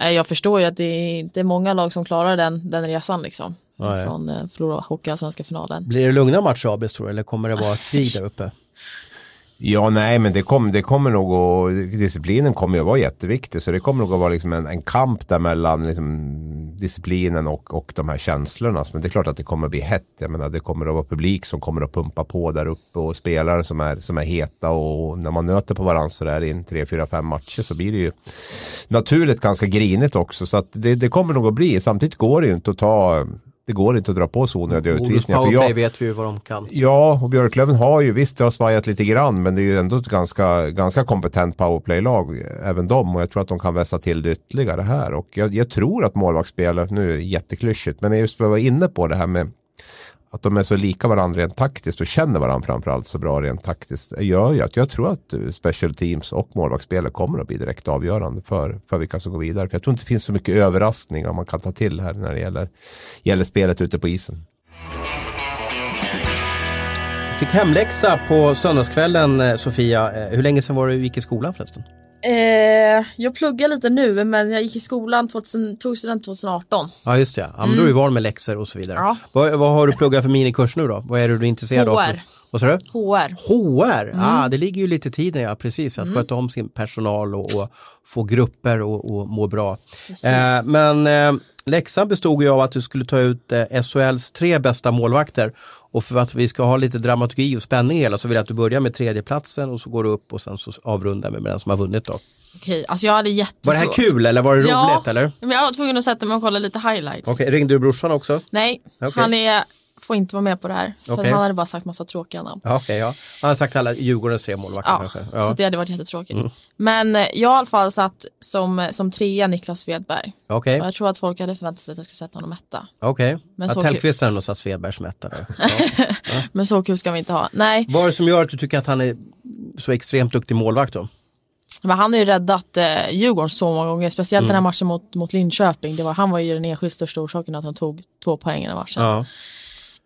äh, jag förstår ju att det är, det är många lag som klarar den, den resan liksom. Ja, ja. Från eh, förlora hockeyallsvenska finalen. Blir det lugna matcher Abis tror du eller kommer det vara krig där uppe? Ja, nej, men det, kom, det kommer nog att, disciplinen kommer ju att vara jätteviktig. Så det kommer nog att vara liksom en, en kamp där mellan liksom, disciplinen och, och de här känslorna. Men det är klart att det kommer att bli hett. Jag menar, det kommer att vara publik som kommer att pumpa på där uppe och spelare som är, som är heta. Och när man nöter på varandra så där i en tre, fyra, fem matcher så blir det ju naturligt ganska grinigt också. Så att det, det kommer nog att bli. Samtidigt går det ju inte att ta det går inte att dra på så onödiga utvisningar. För jag, vet vi ju vad de kan. Ja, och Björklöven har ju, visst det har svajat lite grann, men det är ju ändå ett ganska, ganska kompetent powerplay-lag, även de. Och jag tror att de kan vässa till det ytterligare här. Och jag, jag tror att målvaktsspelet, nu är det jätteklyschigt, men just vad jag var inne på det här med att de är så lika varandra rent taktiskt och känner varandra framförallt så bra rent taktiskt gör ju att jag tror att eh, special teams och målvaktsspelet kommer att bli direkt avgörande för, för vilka som går vidare. För jag tror inte det finns så mycket överraskningar man kan ta till här när det gäller, gäller spelet ute på isen. Fick hemläxa på söndagskvällen eh, Sofia. Eh, hur länge sedan var du gick i skolan förresten? Eh, jag pluggar lite nu men jag gick i skolan, 2000, tog student 2018. Ja just det, ja, men mm. då är du van med läxor och så vidare. Ja. Vad, vad har du pluggat för minikurs nu då? Vad är det du är intresserad HR. av? För? Vad sa du? HR. HR, mm. ah, det ligger ju lite i tiden ja, precis. Att mm. sköta om sin personal och, och få grupper och, och må bra. Eh, men eh, läxan bestod ju av att du skulle ta ut eh, SHLs tre bästa målvakter och för att vi ska ha lite dramaturgi och spänning i hela så vill jag att du börjar med tredjeplatsen och så går du upp och sen så avrundar vi med den som har vunnit då. Okej, alltså jag hade jättesvårt. Var det här kul eller var det ja, roligt eller? Men jag var tvungen att sätta mig och kolla lite highlights. Okej, ringde du brorsan också? Nej, okay. han är får inte vara med på det här. För Okej. han hade bara sagt massa tråkiga namn. Ja, okej, ja. Han har sagt alla Djurgårdens tre målvakter Ja, kanske. så Ja. det hade varit jättetråkigt. Men eh, jag har i alla fall satt som, som trea Niklas Svedberg. Och jag tror att folk hade förväntat sig att jag skulle sätta honom etta. okej. Men så Tellqvist är nog satt Svedberg som etta. Ja. Men så kul ska vi inte ha. Nej, Vad är det som gör att du tycker att han är så extremt duktig målvakt då? men han har ju räddat eh, Djurgården så många gånger. Speciellt Mm. den här matchen mot, mot Linköping. Det var, han var ju den enskilt största orsaken att han tog två poäng i den matchen. Ja.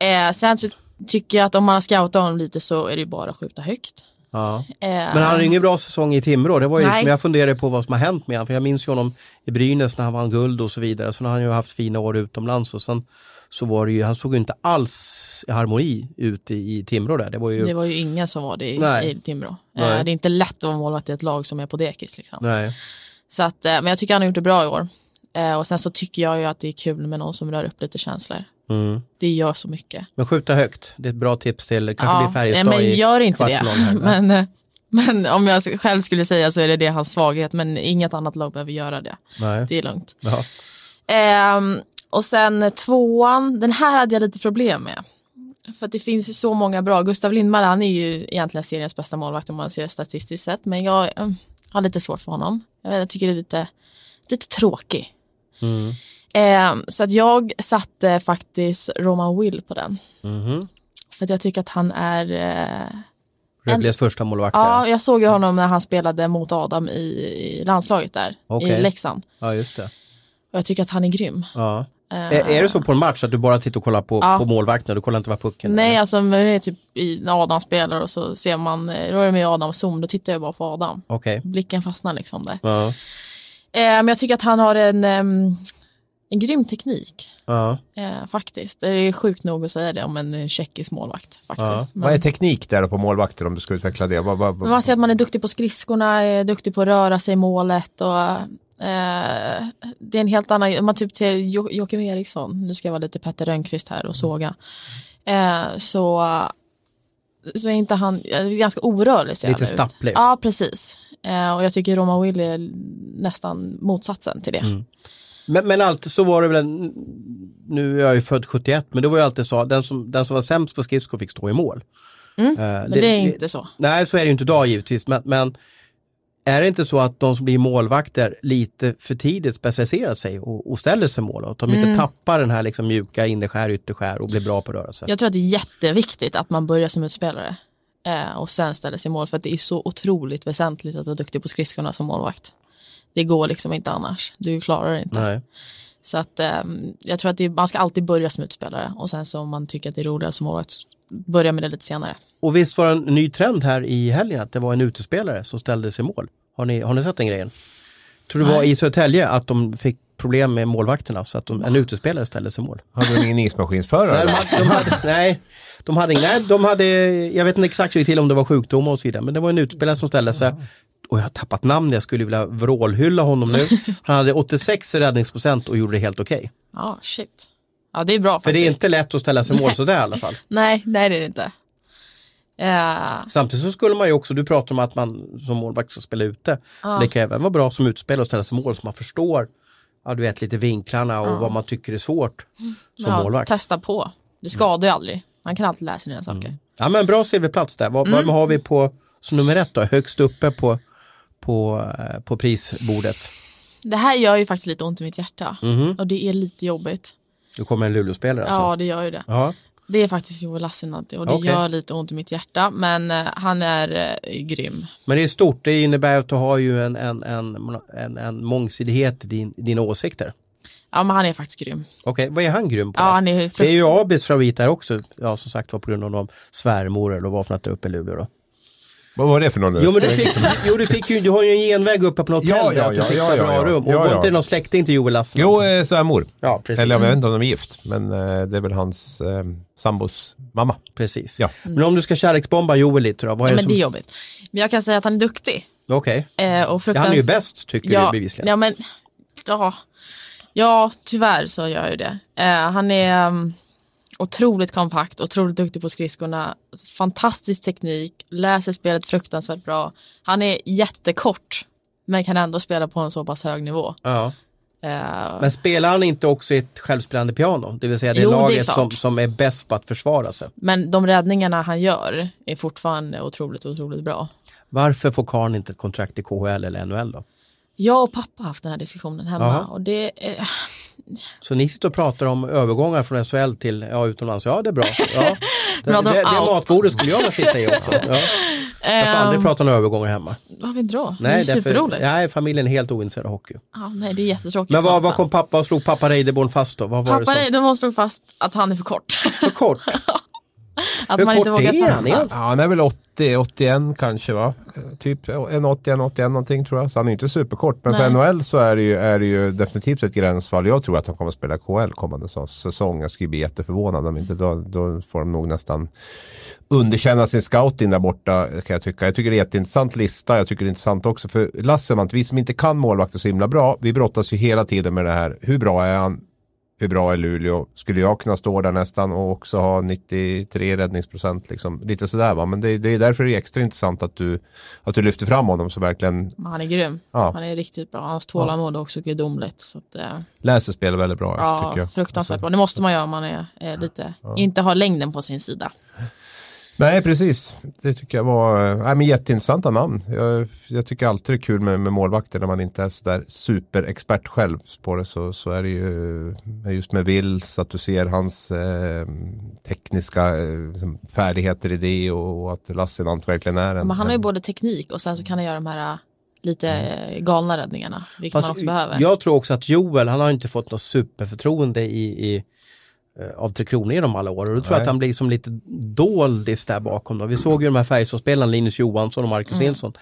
Eh, sen så tycker jag att om man har scoutat honom lite så är det ju bara att skjuta högt. Ja. Eh, Men han hade ingen bra säsong i Timrå. Det var ju som jag funderade på vad som har hänt med honom. För jag minns ju honom i Brynäs när han vann guld och så vidare. Så har han ju haft fina år utomlands och sen så var det ju, han såg ju inte alls i harmoni ut i, i Timrå där. Det var ju, Det var ju ingen som var det i, Nej. i Timrå. Eh, Nej. det är inte lätt att vara målvakt i ett lag som är på dekis. Liksom. nej. Så att, eh, men jag tycker han har gjort det bra i år. Eh, och sen så tycker jag ju att det är kul med någon som rör upp lite känslor. Mm. Det gör så mycket. Men skjuta högt, det är ett bra tips till, kanske blir nej, Färjestad men gör inte det. här. men, eh, men om jag själv skulle säga så är det det hans svaghet. Men inget annat lag behöver göra det. Nej. Det är lugnt. Ja. Ehm, och sen tvåan, den här hade jag lite problem med. För att det finns så många bra. Gustav Lindmar han är ju egentligen seriens bästa målvakt om man ser statistiskt sett. Men jag eh, har lite svårt för honom. Jag, vet, jag tycker det är lite, lite tråkig. Mm. Ehm, så att jag satte faktiskt Roman Will på den. Mhm. För att jag tycker att han är... Eh, Rögles första målvakt ja, jag såg ju honom när han spelade mot Adam i, i landslaget där. Okej. I Leksand. Ja, just det. Och jag tycker att han är grym. Ja. Eh, Är, är det så på en match att du bara tittar och kollar på, Ja. på målvakten? Du kollar inte vad pucken Nej, är? alltså när det är typ i, när Adam spelar och så ser man, eh, då är det med Adam zoom, då tittar jag bara på Adam. Okej. Blicken fastnar liksom där. Ja. Eh, men jag tycker att han har en, en grym teknik. Ja. Eh, faktiskt. Det är sjukt nog att säga det om en tjeckisk målvakt. Faktiskt. Ja. Men, Vad är teknik där på målvakter om du ska utveckla det? Vad, vad, men man ser att man är duktig på skridskorna, är duktig på att röra sig i målet och eh, det är en helt annan, om man typ ser jo- Joakim Eriksson, nu ska jag vara lite Petter Rönnqvist här och såga, eh, så, så är inte han, ganska orörlig ser Lite stapplig. Ja, precis. Eh, och jag tycker Roma Will är nästan motsatsen till det. Mm. Men, men alltid så var det väl, en, nu är jag ju född 71, men det var ju alltid så, den som, den som var sämst på skridskor fick stå i mål. Mm, Eh, Men det, är inte så. Nej, så är det ju inte idag givetvis, men, men är det inte så att de som blir målvakter lite för tidigt specialiserar sig och, och ställer sig mål? Och att de inte tappar den här liksom mjuka innerskär, ytterskär och blir bra på rörelse? Jag tror att det är jätteviktigt att man börjar som utspelare eh, och sen ställer sig i mål för att det är så otroligt väsentligt att vara duktig på skridskorna som målvakt. Det går liksom inte annars. Du klarar det inte. Nej. Så att eh, jag tror att det, man ska alltid börja som utspelare och sen så om man tycker att det är roligare som målvakt, börja med det lite senare. Och visst var det en ny trend här i helgen att det var en utespelare som ställde sig i mål? Har ni, har ni sett den grejen? Tror det var i Södertälje att de fick problem med målvakterna så att de, en utespelare ställde sig i mål. Hade de ingen ismaskinsförare? Nej, de hade, de hade, nej, de hade, nej, de hade, jag vet inte exakt hur det till om det var sjukdomar och så vidare, men det var en utspelare som ställde sig och jag har tappat namn, jag skulle vilja vrålhylla honom nu. Han hade 86 räddningsprocent och gjorde det helt okej. Ja, shit. Ja, det är bra För faktiskt. det är inte lätt att ställa sig mål sådär i alla fall. Nej, nej det är det inte. Eh, Samtidigt så skulle man ju också, du pratar om att man som målvakt ska spela ute. Det kan även vara bra som utspelare att ställa sig mål så man förstår ja, du vet, lite vinklarna och vad man tycker är svårt som ja, målvakt. Testa på. Det skadar ju aldrig. Man kan alltid lära sig nya saker. Ja men bra silverplats där. Vad, Mm. vad har vi på som nummer ett då? Högst uppe på, på, eh, på prisbordet. Det här gör ju faktiskt lite ont i mitt hjärta. Mhm. Och det är lite jobbigt. Nu kommer en Luleå-spelare alltså. Ja, det gör ju det. Ja. Det är faktiskt Joel Lassinantti och det Okej. gör lite ont i mitt hjärta. Men eh, han är eh, grym. Men det är stort, det innebär att du har ju en, en, en, en, en mångsidighet i din, dina åsikter. Ja, men han är faktiskt grym. Okej, vad är han grym på? Ja, han är det är ju Abis favorit där också, ja som sagt var på grund av de svärmor eller vad för något uppe i Luleå då. Vad var det för någon nu? Jo men du fick, jo, du fick ju, du har ju en genväg uppe på något Ja, hotell där, ja, att du ja, ja, ja, bra ja. rum. Och Ja, var ja. inte det någon släkting till Joel Lassen? Jo, eh, svärmor. Ja, precis. Eller jag vet inte om de är gift, men eh, det är väl hans eh, sambos mamma. precis. Ja. Men om du ska kärleksbomba Joel lite då, vad är Ja, det men som... det är jobbigt. Men jag kan säga att han är duktig. Okej. Eh, och Ja, fruktansvärt... han är ju bäst tycker ja, du bevisligen. Ja, men ja, ja, tyvärr så gör jag ju det. Eh, han är um, otroligt kompakt, otroligt duktig på skridskorna, fantastisk teknik, läser spelet fruktansvärt bra. Han är jättekort, men kan ändå spela på en så pass hög nivå. Ja. Eh, Men spelar han inte också ett självspelande piano? Det vill säga det Jo, det är laget som, som är bäst på att försvara sig. Men de räddningarna han gör är fortfarande otroligt, otroligt bra. Varför får Karn inte ett kontrakt i KHL eller NHL då? Jag och pappa har haft den här diskussionen hemma och det är, Så ni sitter och pratar om övergångar från SHL till ja, utomlands. Ja, det är bra. Ja. Det, det, det matbordet skulle jag vilja sitta i också. Ja. Jag får aldrig Ehm, prata om övergångar hemma. Varför inte då? det Nej, är superroligt. nej, familjen är helt ointresserad av hockey. Ja, nej, det är jättetråkigt. Men vad, vad kom pappa och slog pappa Reideborn fast då? Vad var Pappa, det måste slå fast att han är för kort. För kort? att Hur man inte vågar är han? satsa. Ja, han är väl 80, 81 kanske va? Eh, Typ en 81, 81 någonting tror jag. Så han är inte superkort. Men Nej. för NHL så är det, ju, är det ju definitivt ett gränsfall. Jag tror att han kommer att spela KL kommande säsong. Jag skulle bli jätteförvånad om inte. Då, då får de nog nästan underkänna sin scouting där borta kan jag tycka. Jag tycker det är en jätteintressant lista. Jag tycker det är intressant också för Lassemant, vi som inte kan målvakter så himla bra, vi brottas ju hela tiden med det här. Hur bra är han? Hur bra är Luleå? Skulle jag kunna stå där nästan och också ha 93 räddningsprocent liksom? Lite sådär va. Men det, det är därför det är extra intressant att du, att du lyfter fram honom så verkligen han är grym. Ja. Han är riktigt bra. Hans tålamod är också gudomligt. Så att, eh, läser spel väldigt bra. ja, tycker jag. fruktansvärt Alltså, bra. Det måste man göra om man är, är lite, inte har längden på sin sida. Nej, precis. Det tycker jag var äh, men jätteintressanta namn. Jag, jag tycker alltid det är kul med, med målvakter när man inte är sådär superexpert själv på det. Så, så är det ju just med Wills att du ser hans eh, tekniska eh, färdigheter i det och, och att Lassinant verkligen är en. Men han har ju en, både teknik och sen så kan han göra de här eh, lite eh, galna räddningarna. Vilket man Fast också behöver. Jag tror också att Joel, han har inte fått något superförtroende i, i av Tre Kronor genom alla år och då tror jag att han blir som lite doldis där bakom. Då. Vi såg ju de här Färjestadsspelarna, Linus Johansson och Marcus Mm. Nilsson.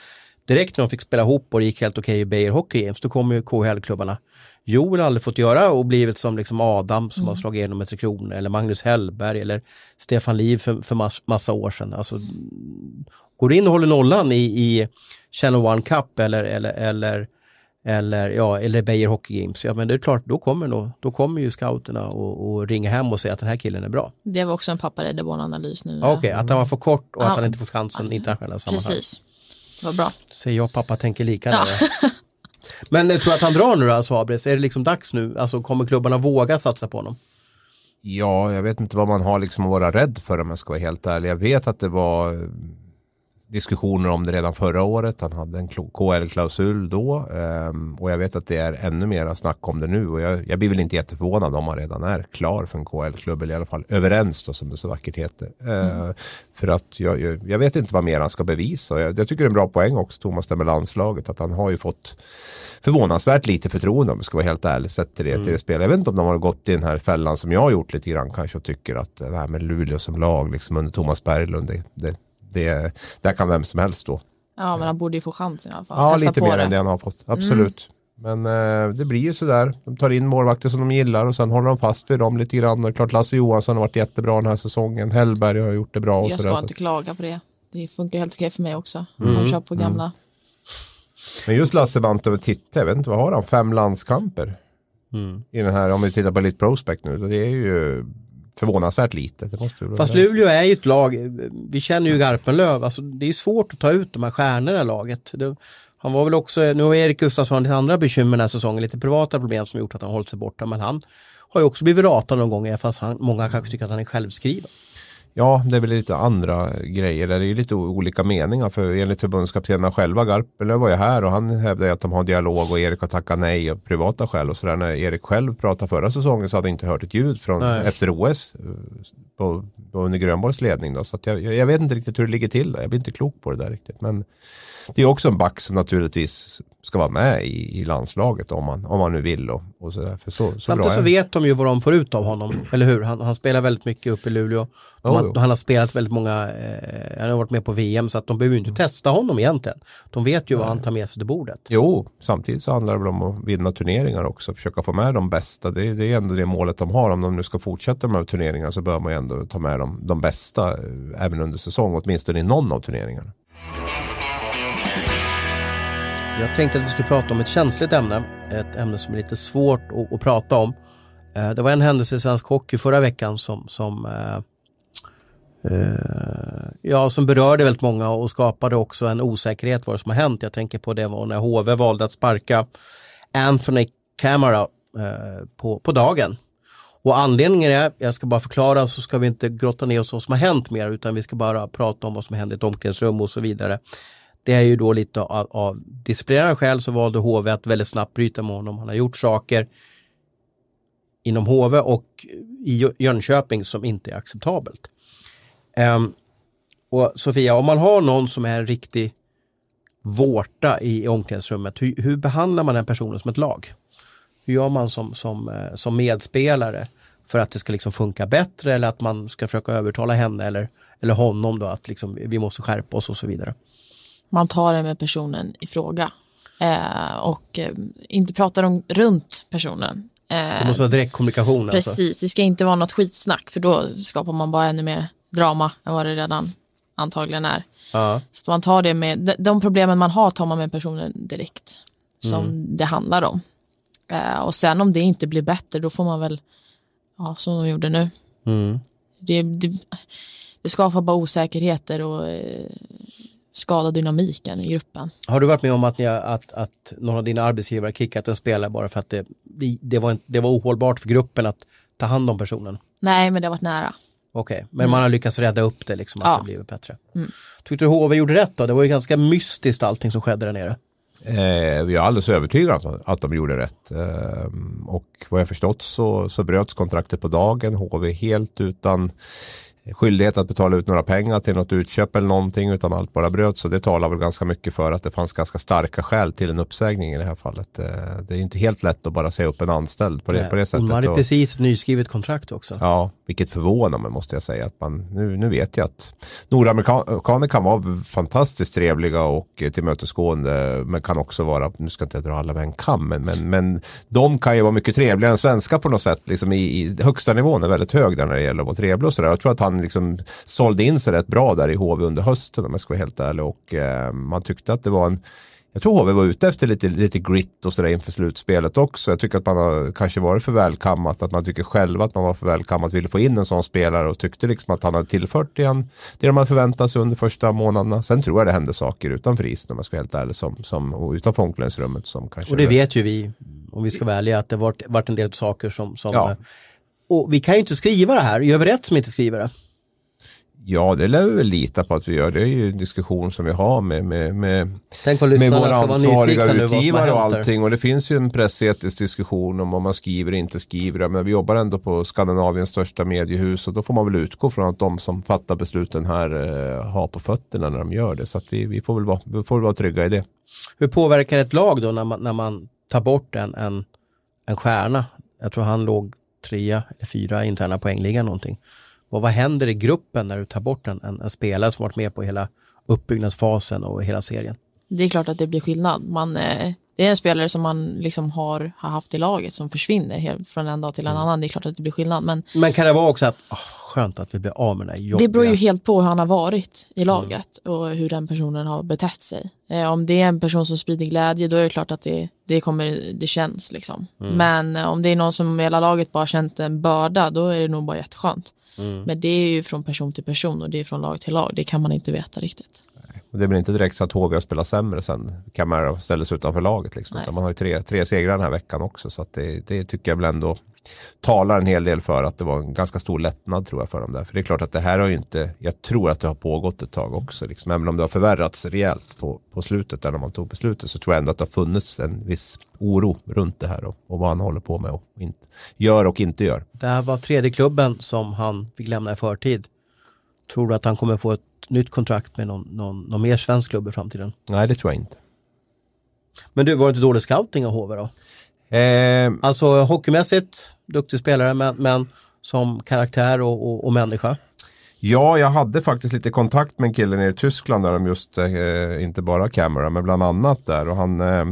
Direkt när de fick spela ihop och det gick helt okej i Beijer Hockey Games, då kom ju KHL-klubbarna. Joel har aldrig fått göra och blivit som liksom Adam som har Mm. slagit igenom med Tre Kronor eller Magnus Hellberg eller Stefan Liv för, för mass, massa år sedan. Alltså, går du in och håller nollan i, i Channel One Cup eller, eller, eller eller, ja, eller Beijer Hockey Games, ja men det är klart, då kommer, nog, då kommer ju scouterna och, och ringa hem och säga att den här killen är bra. Det var också en pappa analys nu. Ja, Okej, att han var för kort och Ja. att han inte får chansen i internationella sammanhang. Precis. Det var bra. Säger jag pappa tänker lika där. Men jag tror att han drar nu då, alltså Abres? Är det liksom dags nu? Alltså kommer klubbarna våga satsa på honom? Ja, jag vet inte vad man har liksom att vara rädd för om jag ska vara helt ärlig. Jag vet att det var eh, diskussioner om det redan förra året. Han hade en KL-klausul då ehm, och jag vet att det är ännu mera snack om det nu och jag, jag blir väl inte jätteförvånad om han redan är klar för en KL-klubb eller i alla fall överens då som det så vackert heter. Eh, För att jag, jag, jag vet inte vad mer han ska bevisa. Jag, jag tycker det är en bra poäng också Thomas där med landslaget att han har ju fått förvånansvärt lite förtroende om jag ska vara helt ärlig sett till det, till det spelet. Jag vet inte om de har gått i den här fällan som jag har gjort lite grann kanske och tycker att det här med Luleå som lag liksom under Thomas Berglund det, det, det, där kan vem som helst stå. Ja, men han borde ju få chansen i alla fall. Ja, Testa lite på mer det. än det han har fått. Absolut. Men eh, det blir ju sådär. De tar in målvakter som de gillar och sen håller de fast vid dem lite grann. Och klart Lasse Johansson har varit jättebra den här säsongen. Hellberg har gjort det bra. Och Jag sådär. ska Så- inte klaga på det. Det funkar helt okej för mig också. Mm. De kör på gamla. Men just Lasse Bante över titta, jag vet inte vad har han? Fem landskamper? Mm. I den här, om vi tittar på Elite Prospect nu. Det är ju förvånansvärt lite. Det måste vi Fast. Luleå är ju ett lag, vi känner ju Garpenlöv, alltså det är svårt att ta ut de här stjärnorna i laget. Det, han var väl också, nu har Erik Gustafsson lite andra bekymmer den här säsongen, lite privata problem som gjort att han hållit sig borta, men han har ju också blivit ratad någon gång, fast han, många kanske tycker att han är självskriven. Ja, det är väl lite andra grejer. Det är lite olika meningar. För enligt förbundskaptenerna själva, Garpenlöv var ju här och han hävdar ju att de har dialog och Erik har tackat nej av privata skäl och sådär. När Erik själv pratade förra säsongen så hade jag inte hört ett ljud från Nej. efter OS eh, på, på under Grönborgs ledning. Då. Så jag, jag jag vet inte riktigt hur det ligger till. Där. Jag blir inte klok på det där riktigt. Men det är också en back som naturligtvis ska vara med i, i landslaget om man, om man nu vill. Och, och så där. Så, så Samtidigt så han. vet de ju vad de får ut av honom, eller hur? Han, han spelar väldigt mycket uppe i Luleå. Har, jo. han har spelat väldigt många, eh, han har varit med på VM så att de behöver ju inte testa honom egentligen. De vet ju vad han tar med sig till bordet. Jo, samtidigt så handlar det väl om att vinna turneringar också. Försöka få med de bästa. Det, är- det är ändå det målet de har. Om de nu ska fortsätta med turneringarna så bör man ju ändå ta med de, de bästa eh, även under säsong. Åtminstone i någon av turneringarna. Jag tänkte att vi skulle prata om ett känsligt ämne, ett ämne som är lite svårt att, att prata om. Eh, Det var en händelse i svensk hockey förra veckan som, som, eh, eh, ja, som berörde väldigt många och skapade också en osäkerhet vad det som har hänt. Jag tänker på det var när HV valde att sparka Anthony Camara eh, på, på dagen. Och anledningen är, jag ska bara förklara så ska vi inte grotta ner oss vad som har hänt mer utan vi ska bara prata om vad som hände i ett omklädningsrum och så vidare. Det är ju då lite av, av disciplinära skäl så valde HV att väldigt snabbt bryta med honom. Han har gjort saker inom HV och i Jönköping som inte är acceptabelt. Um, och Sofia, om man har någon som är en riktig vårta i omklädningsrummet, hur, hur, behandlar man den personen som ett lag? Hur gör man som, som, eh, som medspelare för att det ska liksom funka bättre eller att man ska försöka övertala henne eller, eller honom då att liksom, vi måste skärpa oss och så vidare? Man tar det med personen i fråga eh, och eh, inte pratar om runt personen. Eh, det måste vara direktkommunikation. Alltså. Precis, alltså. det ska inte vara något skitsnack för då skapar man bara ännu mer drama än vad det redan antagligen är. Ja. Så man tar det med, de problemen man har tar man med personen direkt som mm. det handlar om. Eh, och sen om det inte blir bättre då får man väl, ja som de gjorde nu. Mm. Det, det, det, skapar bara osäkerheter och skadar dynamiken i gruppen. Har du varit med om att, ni, att, att någon av dina arbetsgivare kickat en spelare bara för att det, det, var, det var ohållbart för gruppen att ta hand om personen? Nej, men det har varit nära. Okej, okay. men mm. man har lyckats rädda upp det liksom, att ja. det blivit bättre. Mm. Tyckte du HV gjorde rätt då? Det var ju ganska mystiskt allting som skedde där nere. Eh, vi är alldeles övertygade om att de gjorde rätt. Eh, och vad jag förstått så, så bröts kontraktet på dagen. HV helt utan skyldighet att betala ut några pengar till något utköp eller någonting utan allt bara bröt. Så det talar väl ganska mycket för att det fanns ganska starka skäl till en uppsägning i det här fallet. Eh, det är inte helt lätt att bara säga upp en anställd på det, på det sättet. Man hade precis ett nyskrivet kontrakt också. Ja, vilket förvånar mig måste jag säga. Att man, nu, nu vet jag att nordamerikaner kan vara fantastiskt trevliga och tillmötesgående men kan också vara, nu ska inte jag dra alla med en kam, men, men, men de kan ju vara mycket trevligare än svenska på något sätt. Liksom i, i högsta nivån är väldigt hög där när det gäller att vara trevlig och sådär. Jag tror att han liksom sålde in sig rätt bra där i HV under hösten om jag ska vara helt ärlig. Och eh, man tyckte att det var en jag tror HV var ute efter lite, lite grit och sådär inför slutspelet också. Jag tycker att man har kanske varit för välkammat, att man tycker själva att man var för välkammat, ville få in en sån spelare och tyckte liksom att han hade tillfört igen det de hade förväntat sig under första månaderna. Sen tror jag det hände saker utanför isen om jag ska vara helt ärlig, som, som, och utanför omklädningsrummet som kanske... Och det vet ju vi, om vi ska vara ärliga, att det varit, varit en del saker som... som ja. Och vi kan ju inte skriva det här, gör vi rätt som inte skriver det? Ja, det lär vi väl lita på att vi gör. Det är ju en diskussion som vi har med, med, med, med våra ansvariga utgivare och allting. Och det finns ju en pressetisk diskussion om vad man skriver och inte skriver. Men vi jobbar ändå på Skandinaviens största mediehus och då får man väl utgå från att de som fattar besluten här eh, har på fötterna när de gör det. Så vi, vi, får väl vara, vi får väl vara trygga i det. Hur påverkar ett lag då när man, när man tar bort en, en, en stjärna? Jag tror han låg trea eller fyra interna poängligan någonting. Och vad händer i gruppen när du tar bort en, en, en spelare som varit med på hela uppbyggnadsfasen och hela serien? Det är klart att det blir skillnad. Man, eh, det är en spelare som man liksom har, har haft i laget som försvinner helt från en dag till en mm. annan. Det är klart att det blir skillnad. Men, men kan det vara också att oh, skönt att vi blir av med den här jobbiga... Det beror ju helt på hur han har varit i laget mm. och hur den personen har betett sig. Eh, om det är en person som sprider glädje då är det klart att det, det, kommer, det känns. Liksom. Mm. Men eh, om det är någon som hela laget bara känt en börda då är det nog bara jätteskönt. Mm. Men det är ju från person till person och det är från lag till lag. Det kan man inte veta riktigt. Det är väl inte direkt så att HV har spelat sämre sen Camara ställdes utanför laget. Liksom. man har ju tre, tre segrar den här veckan också. Så det, det, tycker jag väl ändå talar en hel del för att det var en ganska stor lättnad tror jag för dem där. För det är klart att det här har ju inte, jag tror att det har pågått ett tag också. Liksom. Även om det har förvärrats rejält på, på slutet där när man tog beslutet så tror jag ändå att det har funnits en viss oro runt det här och, och vad han håller på med och inte, gör och inte gör. Det här var tredje klubben som han fick lämna i förtid. Tror du att han kommer få ett nytt kontrakt med någon, någon, någon mer svensk klubb i framtiden? Nej, det tror jag inte. Men du, var det inte dålig scouting av HV då? Eh, alltså hockeymässigt, duktig spelare men, men som karaktär och, och, och, människa? Ja, jag hade faktiskt lite kontakt med en kille nere i Tyskland där de just, eh, inte bara Camera, men bland annat där. Och han, eh,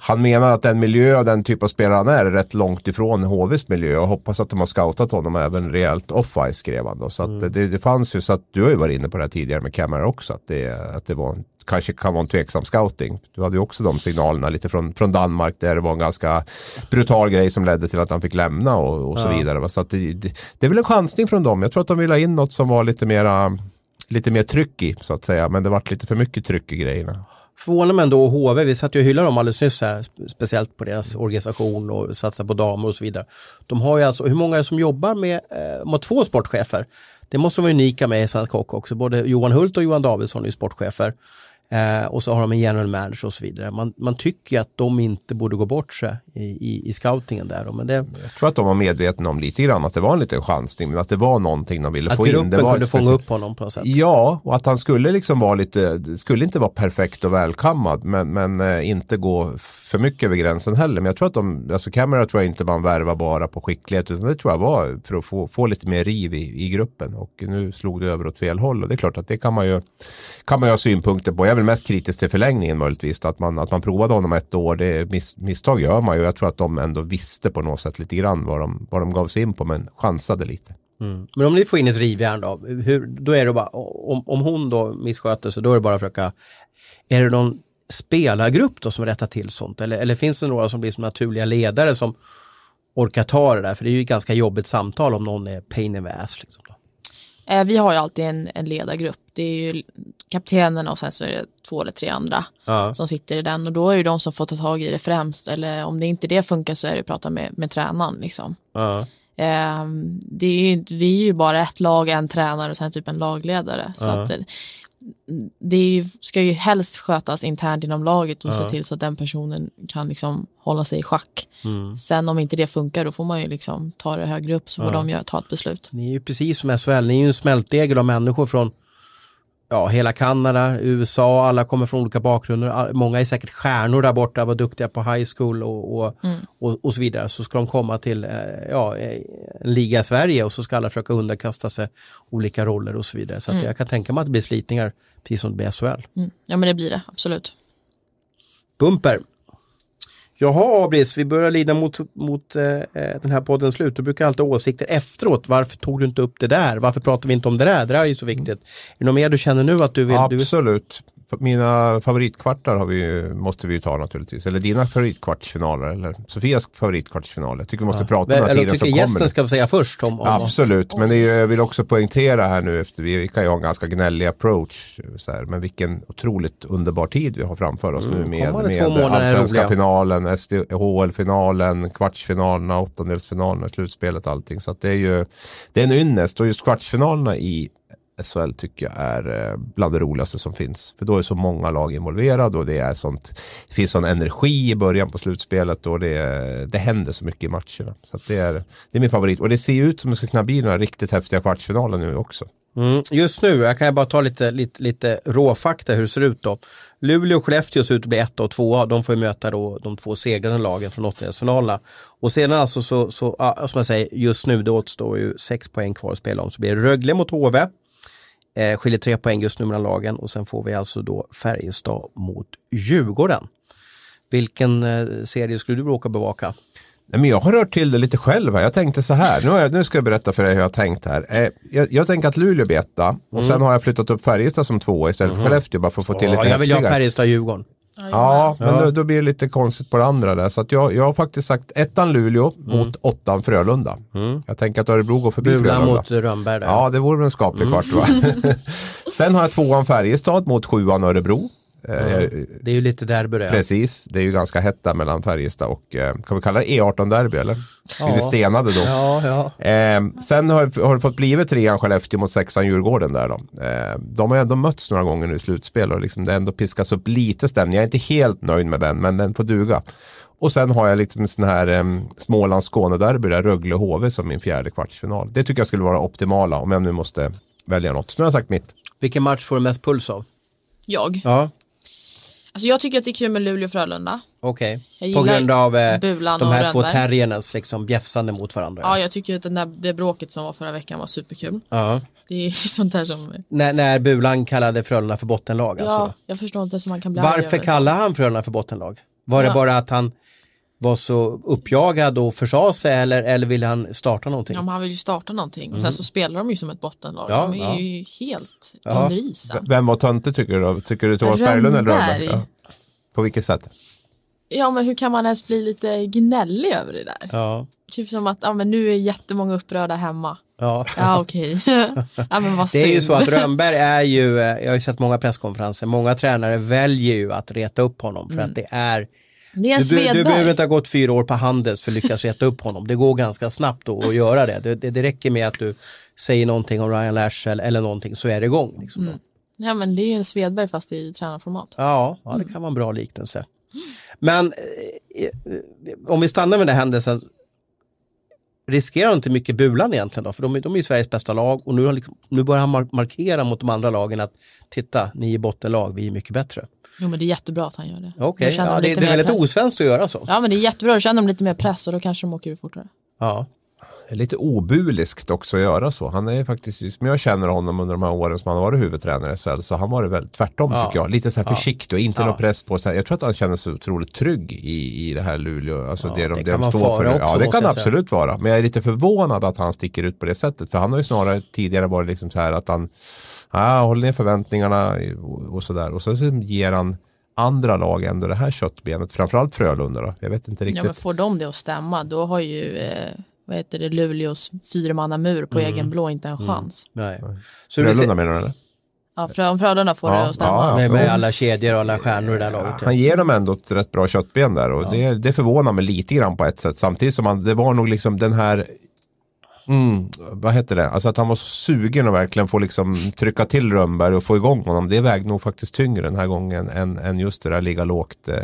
han menar att den miljö och den typ av spelare han är är rätt långt ifrån HVs miljö och hoppas att de har scoutat honom även rejält off-ice skrev han då. Så mm. det, det fanns ju, så att du har ju varit inne på det här tidigare med Camera också, att det, att det var kanske kan vara en tveksam scouting. Du hade ju också de signalerna lite från, från Danmark där det var en ganska brutal grej som ledde till att han fick lämna och, och så ja. vidare. Så det, det, det, är väl en chansning från dem. Jag tror att de vill ha in något som var lite mera lite mer tryck i så att säga. Men det vart lite för mycket tryck i grejerna. förvånar mig ändå HV, vi satt ju och hyllade dem alldeles nyss här, speciellt på deras organisation och satsar på damer och så vidare. De har ju alltså, hur många är det som jobbar med, eh, de har två sportchefer. Det måste vara unika med i Svensk Hockey också, både Johan Hult och Johan Davidsson är ju sportchefer. Eh, och så har de en general manager och så vidare. Man, man tycker att de inte borde gå bort sig i, i, i scoutingen där. Men det, Jag tror att de var medvetna om lite grann att det var en liten chansning men att det var någonting de ville att få in. gruppen Det var kunde fånga upp honom på något sätt. Ja, och att han skulle liksom vara lite, skulle inte vara perfekt och välkammad men, men eh, inte gå för mycket över gränsen heller. Men jag tror att de, alltså Camera tror jag inte man värvar bara på skicklighet utan det tror jag var för att få, få lite mer riv i, i gruppen. Och nu slog det över åt fel håll och det är klart att det kan man ju, kan man ju ha synpunkter på. Jag väl mest kritisk till förlängningen möjligtvis. Att man, att man provade honom ett år, det miss, misstag gör man ju. Jag tror att de ändå visste på något sätt lite grann vad de, vad de gav sig in på men chansade lite. Mm. Men om ni får in ett rivjärn då, hur, då är det bara, om, om hon då missköter sig, då är det bara att försöka, är det någon spelargrupp då som rättar till sånt? Eller, eller finns det några som blir som naturliga ledare som orkar ta det där? För det är ju ett ganska jobbigt samtal om någon är pain in the ass. Liksom då. Eh, vi har ju alltid en, en ledargrupp. Det är ju kaptenen och sen så är det två eller tre andra Ja. som sitter i den och då är det de som får ta tag i det främst eller om det inte det funkar så är det att prata med, med tränaren liksom. Ja. Ehm, det är ju, vi är ju bara ett lag, en tränare och sen typ en lagledare. Så att det, det ju, ska ju helst skötas internt inom laget och Ja. se till så att den personen kan liksom hålla sig i schack. Mm. Sen om inte det funkar då får man ju liksom ta det högre upp så får Ja. de ta ett beslut. Ni är ju precis som SHL, ni är ju en smältdegel av människor från ja, hela Kanada, USA, alla kommer från olika bakgrunder. Många är säkert stjärnor där borta, var duktiga på high school och, och, och, och så vidare. Så ska de komma till eh, ja, eh, en liga i Sverige och så ska alla försöka underkasta sig olika roller och så vidare. Så att jag kan tänka mig att det blir slitningar, precis som det blir SHL. Mm. Ja men det blir det, absolut. Bumper. Jaha Abris, vi börjar lida mot, mot eh, eh, den här poddens slut. Du brukar alltid ha åsikter efteråt. Varför tog du inte upp det där? Varför pratar vi inte om det där? Det där är ju så viktigt. Är det något mer du känner nu att du vill? Du, Absolut. Mina favoritkvartar har vi, måste vi ju ta naturligtvis. Eller dina favoritkvartsfinaler. Eller Sofias favoritkvartsfinal. Jag tycker vi måste prata om den här eller tiden som gästen kommer. ska få säga först om, om Absolut, men det är, jag vill också poängtera här nu efter vi, kan ju ha en ganska gnällig approach. Så här, men vilken otroligt underbar tid vi har framför oss nu med, med allsvenska finalen, HL-finalen, kvartsfinalerna, åttondelsfinalerna, slutspelet allting. Så att det är ju det är en ynnest och just kvartsfinalerna i SHL tycker jag är eh, bland det roligaste som finns. För då är så många lag involverade och det är sånt, det finns sån energi i början på slutspelet och det, det händer så mycket i matcherna. Så att det, är, det är min favorit. Och det ser ut som det ska kunna bli några riktigt häftiga kvartsfinaler nu också. Mm, just nu, jag kan ju bara ta lite, lite, lite råfakta hur det ser ut då. Luleå och Skellefteå ser ut att bli ett och tvåa. De får ju möta då de två segrande lagen från åttondelsfinalerna. Och sedan alltså så, så ja, som jag säger, just nu det återstår ju sex poäng kvar att spela om. Så blir det Rögle mot HV. Eh, skiljer tre poäng just nu mellan lagen och sen får vi alltså då Färjestad mot Djurgården. Vilken eh, serie skulle du råka bevaka? Nej, men jag har rört till det lite själv. här. Jag tänkte så här, nu, jag, nu ska jag berätta för dig hur jag har tänkt här. Eh, jag, jag tänker att Luleå blir etta och sen har jag flyttat upp Färjestad som tvåa istället för Skellefteå bara för att få till Ja, lite jag vill ju ha häftigare. Färjestad-Djurgården. Ja, men. Då, då blir det lite konstigt på det andra där. Så att jag, jag har faktiskt sagt ettan Luleå mot åttan Frölunda. Jag tänker att Örebro går förbi Bula Frölunda. mot Rönnberg där. Ja, det vore väl en skaplig kvart va? Sen har jag tvåan Färjestad mot sjuan Örebro. Eh, Det är ju lite derby det. Precis, det är ju ganska hett där mellan Färjestad och, eh, kan vi kalla det E18-derby eller? Ja. Vi stenade då? Ja, ja. Eh, sen har, har det fått blivit trean Skellefteå mot sexan Djurgården där då. Eh, de har ändå mötts några gånger nu i slutspel och liksom det ändå piskas upp lite stämning. Jag är inte helt nöjd med den, men den får duga. Och sen har jag liksom sån här eh, Smålands-Skåne-derby där Rögle-HV som min fjärde kvartsfinal. Det tycker jag skulle vara optimala om jag nu måste välja något. Så nu har jag sagt mitt. Vilken match får du mest puls av? Jag. Ja, Alltså jag tycker att det är kul med Luleå och Frölunda. okej. Jag På grund av eh, Bulan de här två terriernas liksom bjäfsande mot varandra. Ja, jag tycker att den där, det bråket som var förra veckan var superkul. Ja. Det är sånt där som... När, när Bulan kallade Frölunda för bottenlag. Ja, Alltså. jag förstår inte hur man kan bli Varför kallar han Frölunda för bottenlag? Var det Ja. bara att han var så uppjagad och försade sig eller, eller ville han starta någonting? Ja, men han vill ju starta någonting och sen så spelar de ju som ett bottenlag. Ja, de är ja. ju helt Ja. under isen. Vem var töntig tycker du då? Tycker du Thomas Berglund eller Rönnberg. Ja. På vilket sätt? Ja, men hur kan man ens bli lite gnällig över det där? Ja. Typ som att ja, men nu är jättemånga upprörda hemma. Ja. Ja, okej. ja, men vad Det är ju så att Rönnberg är ju, eh, jag har ju sett många presskonferenser, många tränare väljer ju att reta upp honom för att det är Det är du, du behöver inte ha gått fyra år på Handels för att lyckas reta upp honom. Det går ganska snabbt att göra det. Det, det. räcker med att du säger någonting om Ryan Lash eller någonting så är det igång. Liksom då. Ja, men det är ju en Svedberg fast i tränarformat. Ja, ja, det kan vara en bra liknelse. Men eh, om vi stannar med den händelsen, riskerar inte mycket Bulan egentligen då? För de, är- de är ju Sveriges bästa lag och nu, har liksom, nu börjar han mar- markera mot de andra lagen att titta, ni är bottenlag, vi är mycket bättre. Jo, men det är jättebra att han gör det. Okej, känner ja, de det, lite det är mer väldigt press. osvenskt att göra så. Ja, men det är jättebra. Då känner de lite mer press och då kanske de åker ur fortare. Ja. Det är lite obuliskt också att göra så. Han är ju faktiskt, som jag känner honom under de här åren som han har varit huvudtränare i SHL, så han var det väl tvärtom Ja. tycker jag. Lite så här försiktig och inte Ja. någon press på sig. Jag tror att han känner sig otroligt trygg i, i det här Luleå. Alltså Ja, det de, det det kan de står för. också, ja, det kan säga. absolut vara. Men jag är lite förvånad att han sticker ut på det sättet. För han har ju snarare tidigare varit liksom så här att han ja, håller ner förväntningarna och, sådär. Och så, ger han andra lag ändå det här köttbenet. Framförallt Frölunda då. Jag vet inte Ja, riktigt. men får de det att stämma, då har ju eh, vad heter det, Luleås fyrmannamur på egen blå inte en chans. Nej. Så det Frölunda menar du eller? Ja, Frö- om Frölunda får Ja, det att stämma. ja, ja. med, med alla kedjor och alla stjärnor i det här laget. Han ger dem ändå ett rätt bra köttben där och det, det förvånar mig lite grann på ett sätt. Samtidigt som han, det var nog liksom den här Mm, vad heter det? Alltså att han var så sugen och verkligen få liksom trycka till Rönnberg och få igång honom. Det vägde nog faktiskt tyngre den här gången än, än just det där ligga lågt eh,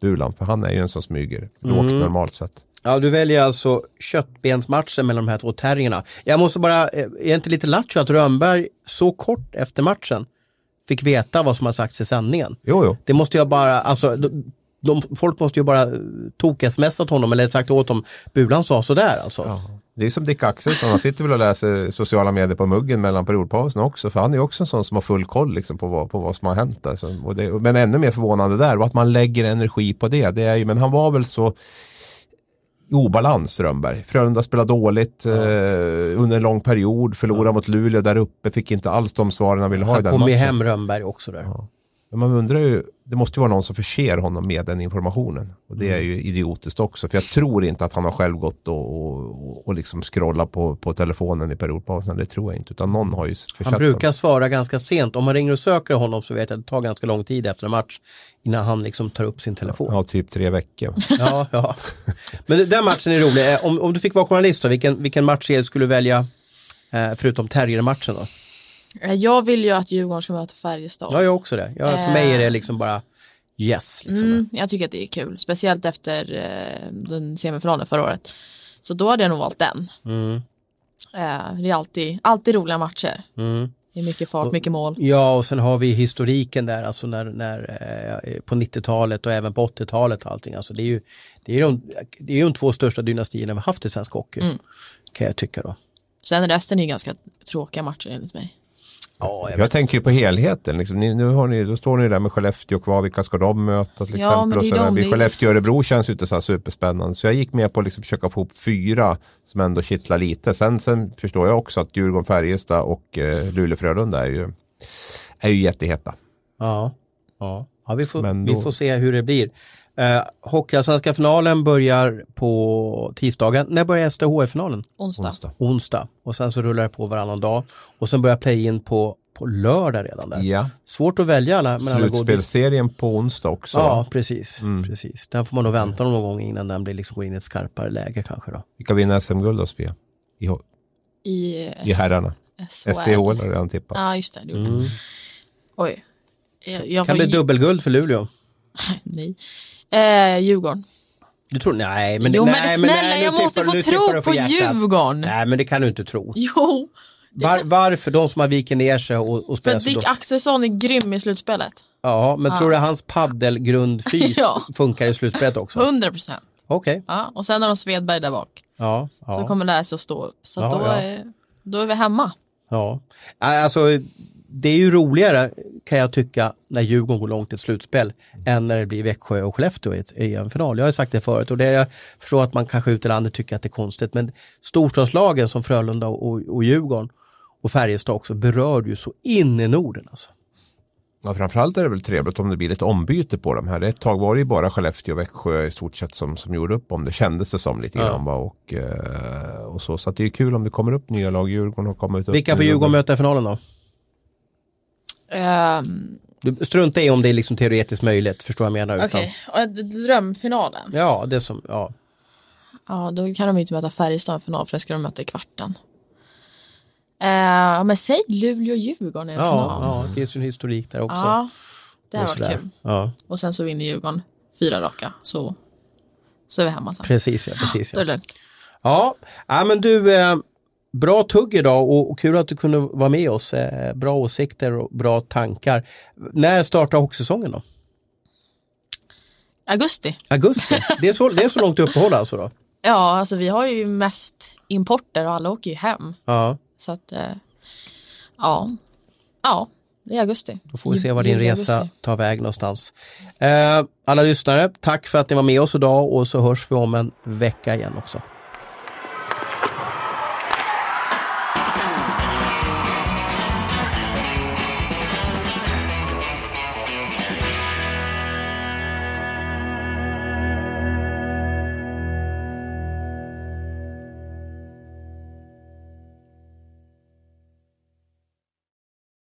Bulan. För han är ju en som smyger lågt normalt sett. Ja, du väljer alltså köttbensmatchen mellan de här två terrierna. Jag måste bara, eh, är inte lite lattjo att Rönnberg så kort efter matchen fick veta vad som har sagts i sändningen? Jo, jo. Det måste jag bara, alltså de, folk måste ju bara tok-sms åt honom eller sagt åt dem, Bulan sa sådär alltså. Det är som Dick Axelsson, han sitter väl och läser sociala medier på muggen mellan periodpauserna också. För han är också en sån som har full koll liksom på, vad, på vad som har hänt. Alltså. Det, men ännu mer förvånande där, och att man lägger energi på det. det är ju, men han var väl så i obalans Strömberg. Frölunda spelade dåligt eh, under en lång period, förlorade mot Luleå där uppe, fick inte alls de svaren han ville ha i Han kom ju hem Rönnberg också där. Men man undrar ju, det måste ju vara någon som förser honom med den informationen. Och det är Mm. ju idiotiskt också. För jag tror inte att han har själv gått och, och, och liksom scrollat på, på telefonen i periodpausen. Det tror jag inte. Utan någon har ju försett Han brukar honom. svara ganska sent. Om man ringer och söker honom så vet jag att det tar ganska lång tid efter en match innan han liksom tar upp sin telefon. Ja, typ tre veckor. Ja, ja. Men den matchen är rolig. Eh, Om, om du fick vara journalist då, vilken, vilken matchserie skulle du välja eh, förutom Terrier-matchen då? Eh, Jag vill ju att Djurgården ska möta Färjestad. Ja, jag också det. Ja, för mig är det liksom bara yes. Liksom. Mm, jag tycker att det är kul, speciellt efter eh, den semifinalen förra året. Så då hade jag nog valt den. Mm. Eh, det är alltid, alltid roliga matcher. Mm. Det är mycket fart, mycket mål. Ja, och sen har vi historiken där, alltså när, när eh, på 90-talet och även på 80-talet och allting. Alltså det är ju, det är de, det är de två största dynastierna vi har haft i svensk hockey. Mm. Kan jag tycka då. Sen resten är ju ganska tråkiga matcher enligt mig. Ja, jag Jag tänker ju på helheten. Liksom. Ni, nu har ni, då står ni där med Skellefteå kvar. Vilka ska de möta till Ja, exempel? och så de, blir det är- Skellefteå-Örebro känns ju inte så här superspännande. Så jag gick med på att liksom försöka få ihop fyra som ändå kittlar lite. Sen, sen förstår jag också att Djurgården, Färjestad och eh, Luleå-Frölunda är ju, är ju jätteheta. Ja, ja. ja vi, får, då- vi får se hur det blir. Eh, Hockeyallsvenska finalen börjar på tisdagen. När börjar SDHF-finalen? Onsdag. Onsdag. Onsdag. Och sen så rullar det på varannan dag. Och sen börjar play-in på, på lördag redan där. Ja, Svårt att välja alla. Slutspelserien på onsdag också. Ja, precis. Mm. precis. Den får man nog vänta någon gång innan den blir liksom går in i ett skarpare läge kanske då. Vilka vinner SM-guld då Sofia? I, I, I herrarna. SHL. SDH har redan tippat. Ja, just det. Mm. Oj. Jag, jag Kan bli ge- dubbelguld för Luleå. Nej. Eh, Djurgården. Du tror, nej men, jo, nej, men snälla, nej, jag måste tippar få tro på hjärtat. Djurgården. Nej men det kan du inte tro. Jo, Var, varför de som har vikit ner sig och, och för spelar så Dick? Axelsson är grym i slutspelet. Ja, men tror du hans paddelgrundfys Ja. funkar i slutspelet också? 100 procent. Okej. Ja, och sen har de Svedberg där bak. Ja, ja. Så kommer lära sig att stå upp. Så Ja, då, ja. Är, då är vi hemma. Ja, alltså det är ju roligare kan jag tycka när Djurgården går långt i ett slutspel än när det blir Växjö och Skellefteå i, ett, i en final. Jag har ju sagt det förut och det jag förstår att man kanske ute i landet tycker att det är konstigt men storstadslagen som Frölunda och, och Djurgården och Färjestad också berör ju så in i Norden. Alltså. Ja, framförallt är det väl trevligt om det blir lite ombyte på de här. Ett tag var det ju bara Skellefteå och Växjö i stort sett som, som gjorde upp om det kändes det som lite Ja. grann. Va? Och, eh, och så. Så det är kul om det kommer upp nya lag. Djurgården har kommit upp. Vilka får. Djurgården möta i finalen då? Ehm, Du struntar i om det är liksom teoretiskt möjligt, förstår jag menar. Okej, Utan, och drömfinalen. ja, det som, ja. Ja, då kan de inte möta Färjestad i final för det ska de möta i kvarten. Eh, men säg Luleå-Djurgården i en Ja, final. ja, det finns ju en historik där också. Ja, det hade varit kul. Ja, Och sen så vinner Djurgården fyra raka. Så, så är vi hemma sen. precis ja, precis Då är ja. det lugnt. Ja, ja men du, eh, bra tugg idag och, och kul att du kunde vara med oss. Eh, bra åsikter och bra tankar. När startar hockeysäsongen då? Augusti. Augusti? Det är så, det är så långt uppehåll alltså då? Ja, alltså vi har ju mest importer och alla åker ju hem. Ja, Så att, eh, ja. Ja, det är augusti. då får vi se var din resa augusti. tar väg någonstans. Eh, alla lyssnare, tack för att ni var med oss idag och så hörs vi om en vecka igen också.